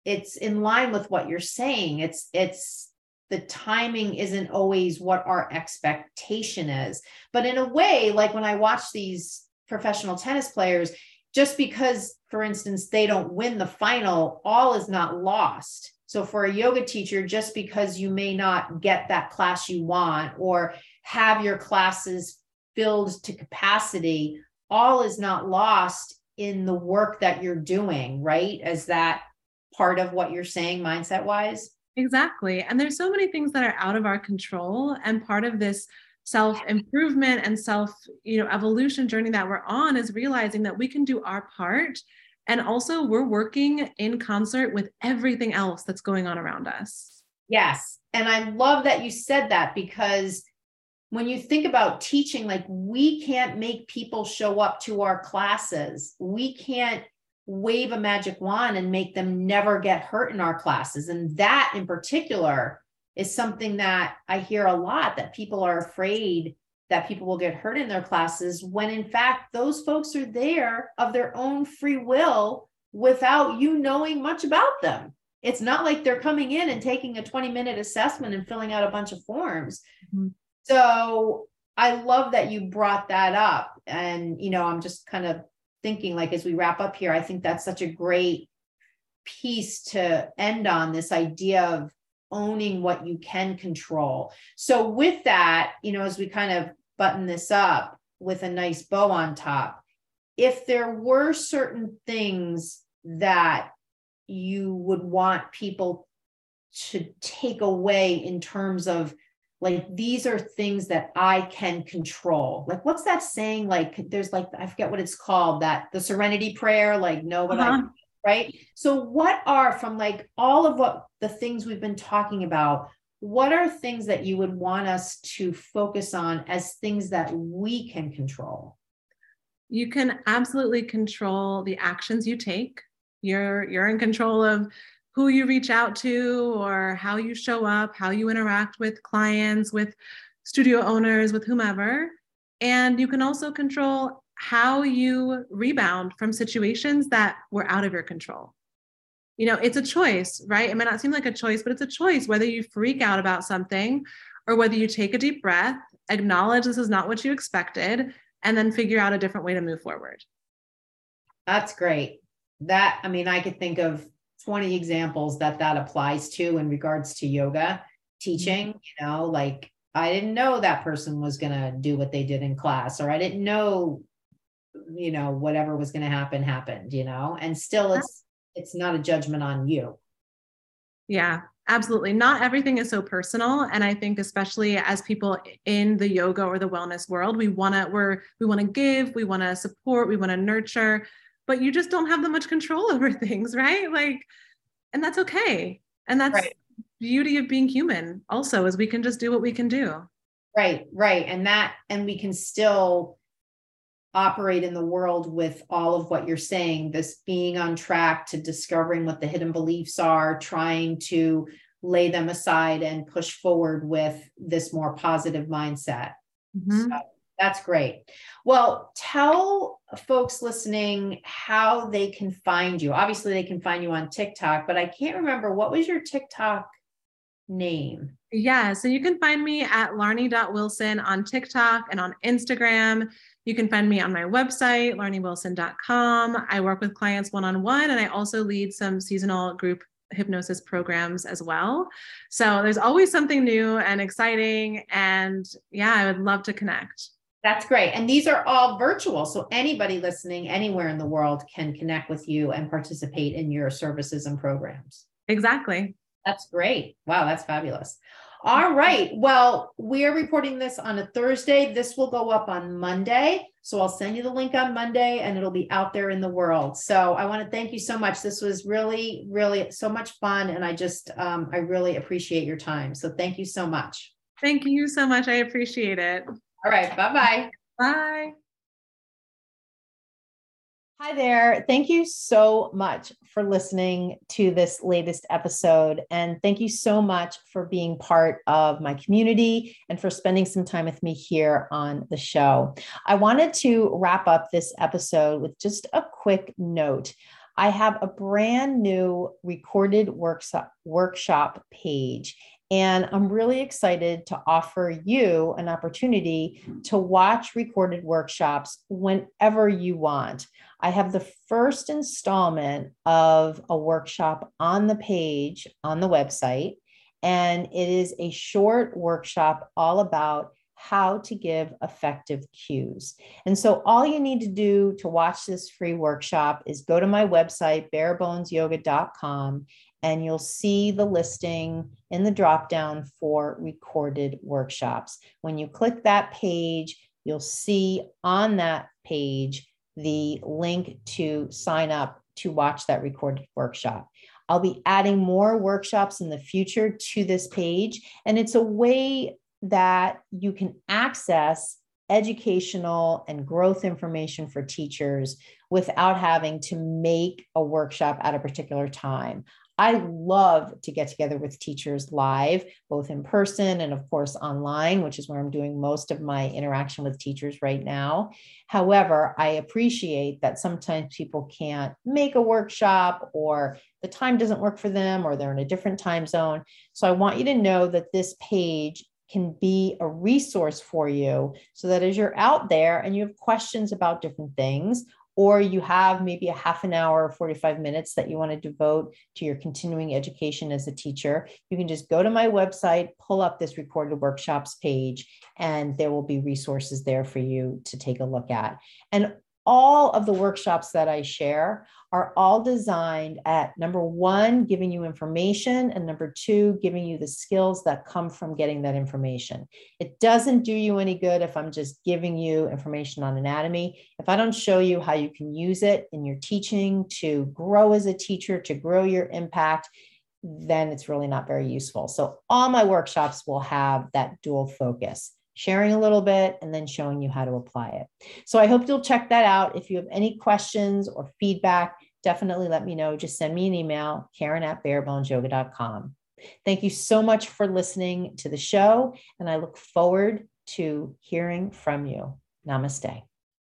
S1: it's in line with what you're saying. It's, it's, the timing isn't always what our expectation is. But in a way, like when I watch these professional tennis players, just because, for instance, they don't win the final, all is not lost. So, for a yoga teacher, just because you may not get that class you want or have your classes filled to capacity, all is not lost in the work that you're doing, right? As that part of what you're saying, mindset wise?
S2: Exactly. And there's so many things that are out of our control. And part of this self improvement and self you know evolution journey that we're on is realizing that we can do our part and also, we're working in concert with everything else that's going on around us.
S1: Yes. And I love that you said that because when you think about teaching, like we can't make people show up to our classes. We can't wave a magic wand and make them never get hurt in our classes. And that in particular is something that I hear a lot that people are afraid that people will get hurt in their classes when in fact those folks are there of their own free will without you knowing much about them. It's not like they're coming in and taking a 20 minute assessment and filling out a bunch of forms. Mm-hmm. So I love that you brought that up. And, you know, I'm just kind of thinking like as we wrap up here, I think that's such a great piece to end on this idea of owning what you can control. So with that, you know, as we kind of button this up with a nice bow on top, if there were certain things that you would want people to take away in terms of like these are things that I can control. Like what's that saying? Like there's like I forget what it's called that the serenity prayer like know what uh-huh. I right? So what are from like all of what the things we've been talking about what are things that you would want us to focus on as things that we can control?
S2: You can absolutely control the actions you take. You're you're in control of who you reach out to or how you show up, how you interact with clients, with studio owners, with whomever. And you can also control how you rebound from situations that were out of your control. You know, it's a choice, right? It might not seem like a choice, but it's a choice whether you freak out about something or whether you take a deep breath, acknowledge this is not what you expected, and then figure out a different way to move forward.
S1: That's great. That, I mean, I could think of 20 examples that that applies to in regards to yoga teaching mm-hmm. you know like i didn't know that person was going to do what they did in class or i didn't know you know whatever was going to happen happened you know and still it's it's not a judgment on you
S2: yeah absolutely not everything is so personal and i think especially as people in the yoga or the wellness world we want to we're we want to give we want to support we want to nurture but you just don't have that much control over things, right? Like, and that's okay. And that's right. beauty of being human also is we can just do what we can do.
S1: Right, right. And that, and we can still operate in the world with all of what you're saying, this being on track to discovering what the hidden beliefs are, trying to lay them aside and push forward with this more positive mindset. Mm-hmm. So that's great. Well, tell folks listening how they can find you. Obviously, they can find you on TikTok, but I can't remember what was your TikTok name?
S2: Yeah, so you can find me at larnie.wilson on TikTok and on Instagram. You can find me on my website, larniewilson.com. I work with clients one on one, and I also lead some seasonal group hypnosis programs as well. So there's always something new and exciting. And yeah, I would love to connect.
S1: That's great. And these are all virtual. So anybody listening anywhere in the world can connect with you and participate in your services and programs.
S2: Exactly.
S1: That's great. Wow, that's fabulous. All right. Well, we are reporting this on a Thursday. This will go up on Monday. So I'll send you the link on Monday and it'll be out there in the world. So I want to thank you so much. This was really, really so much fun. And I just, um, I really appreciate your time. So thank you so much.
S2: Thank you so much. I appreciate it.
S1: All right. Bye-bye.
S2: Bye.
S1: Hi there. Thank you so much for listening to this latest episode. And thank you so much for being part of my community and for spending some time with me here on the show. I wanted to wrap up this episode with just a quick note. I have a brand new recorded workshop, workshop page and I'm really excited to offer you an opportunity to watch recorded workshops whenever you want. I have the first installment of a workshop on the page on the website, and it is a short workshop all about how to give effective cues. And so, all you need to do to watch this free workshop is go to my website, barebonesyoga.com, and you'll see the listing in the drop down for recorded workshops. When you click that page, you'll see on that page the link to sign up to watch that recorded workshop. I'll be adding more workshops in the future to this page, and it's a way that you can access educational and growth information for teachers without having to make a workshop at a particular time. I love to get together with teachers live, both in person and, of course, online, which is where I'm doing most of my interaction with teachers right now. However, I appreciate that sometimes people can't make a workshop or the time doesn't work for them or they're in a different time zone. So I want you to know that this page can be a resource for you so that as you're out there and you have questions about different things, or you have maybe a half an hour, or 45 minutes that you want to devote to your continuing education as a teacher, you can just go to my website, pull up this recorded workshops page, and there will be resources there for you to take a look at. And all of the workshops that I share are all designed at number one, giving you information, and number two, giving you the skills that come from getting that information. It doesn't do you any good if I'm just giving you information on anatomy. If I don't show you how you can use it in your teaching to grow as a teacher, to grow your impact, then it's really not very useful. So, all my workshops will have that dual focus sharing a little bit, and then showing you how to apply it. So I hope you'll check that out. If you have any questions or feedback, definitely let me know. Just send me an email, Karen at barebonesyoga.com. Thank you so much for listening to the show, and I look forward to hearing from you. Namaste.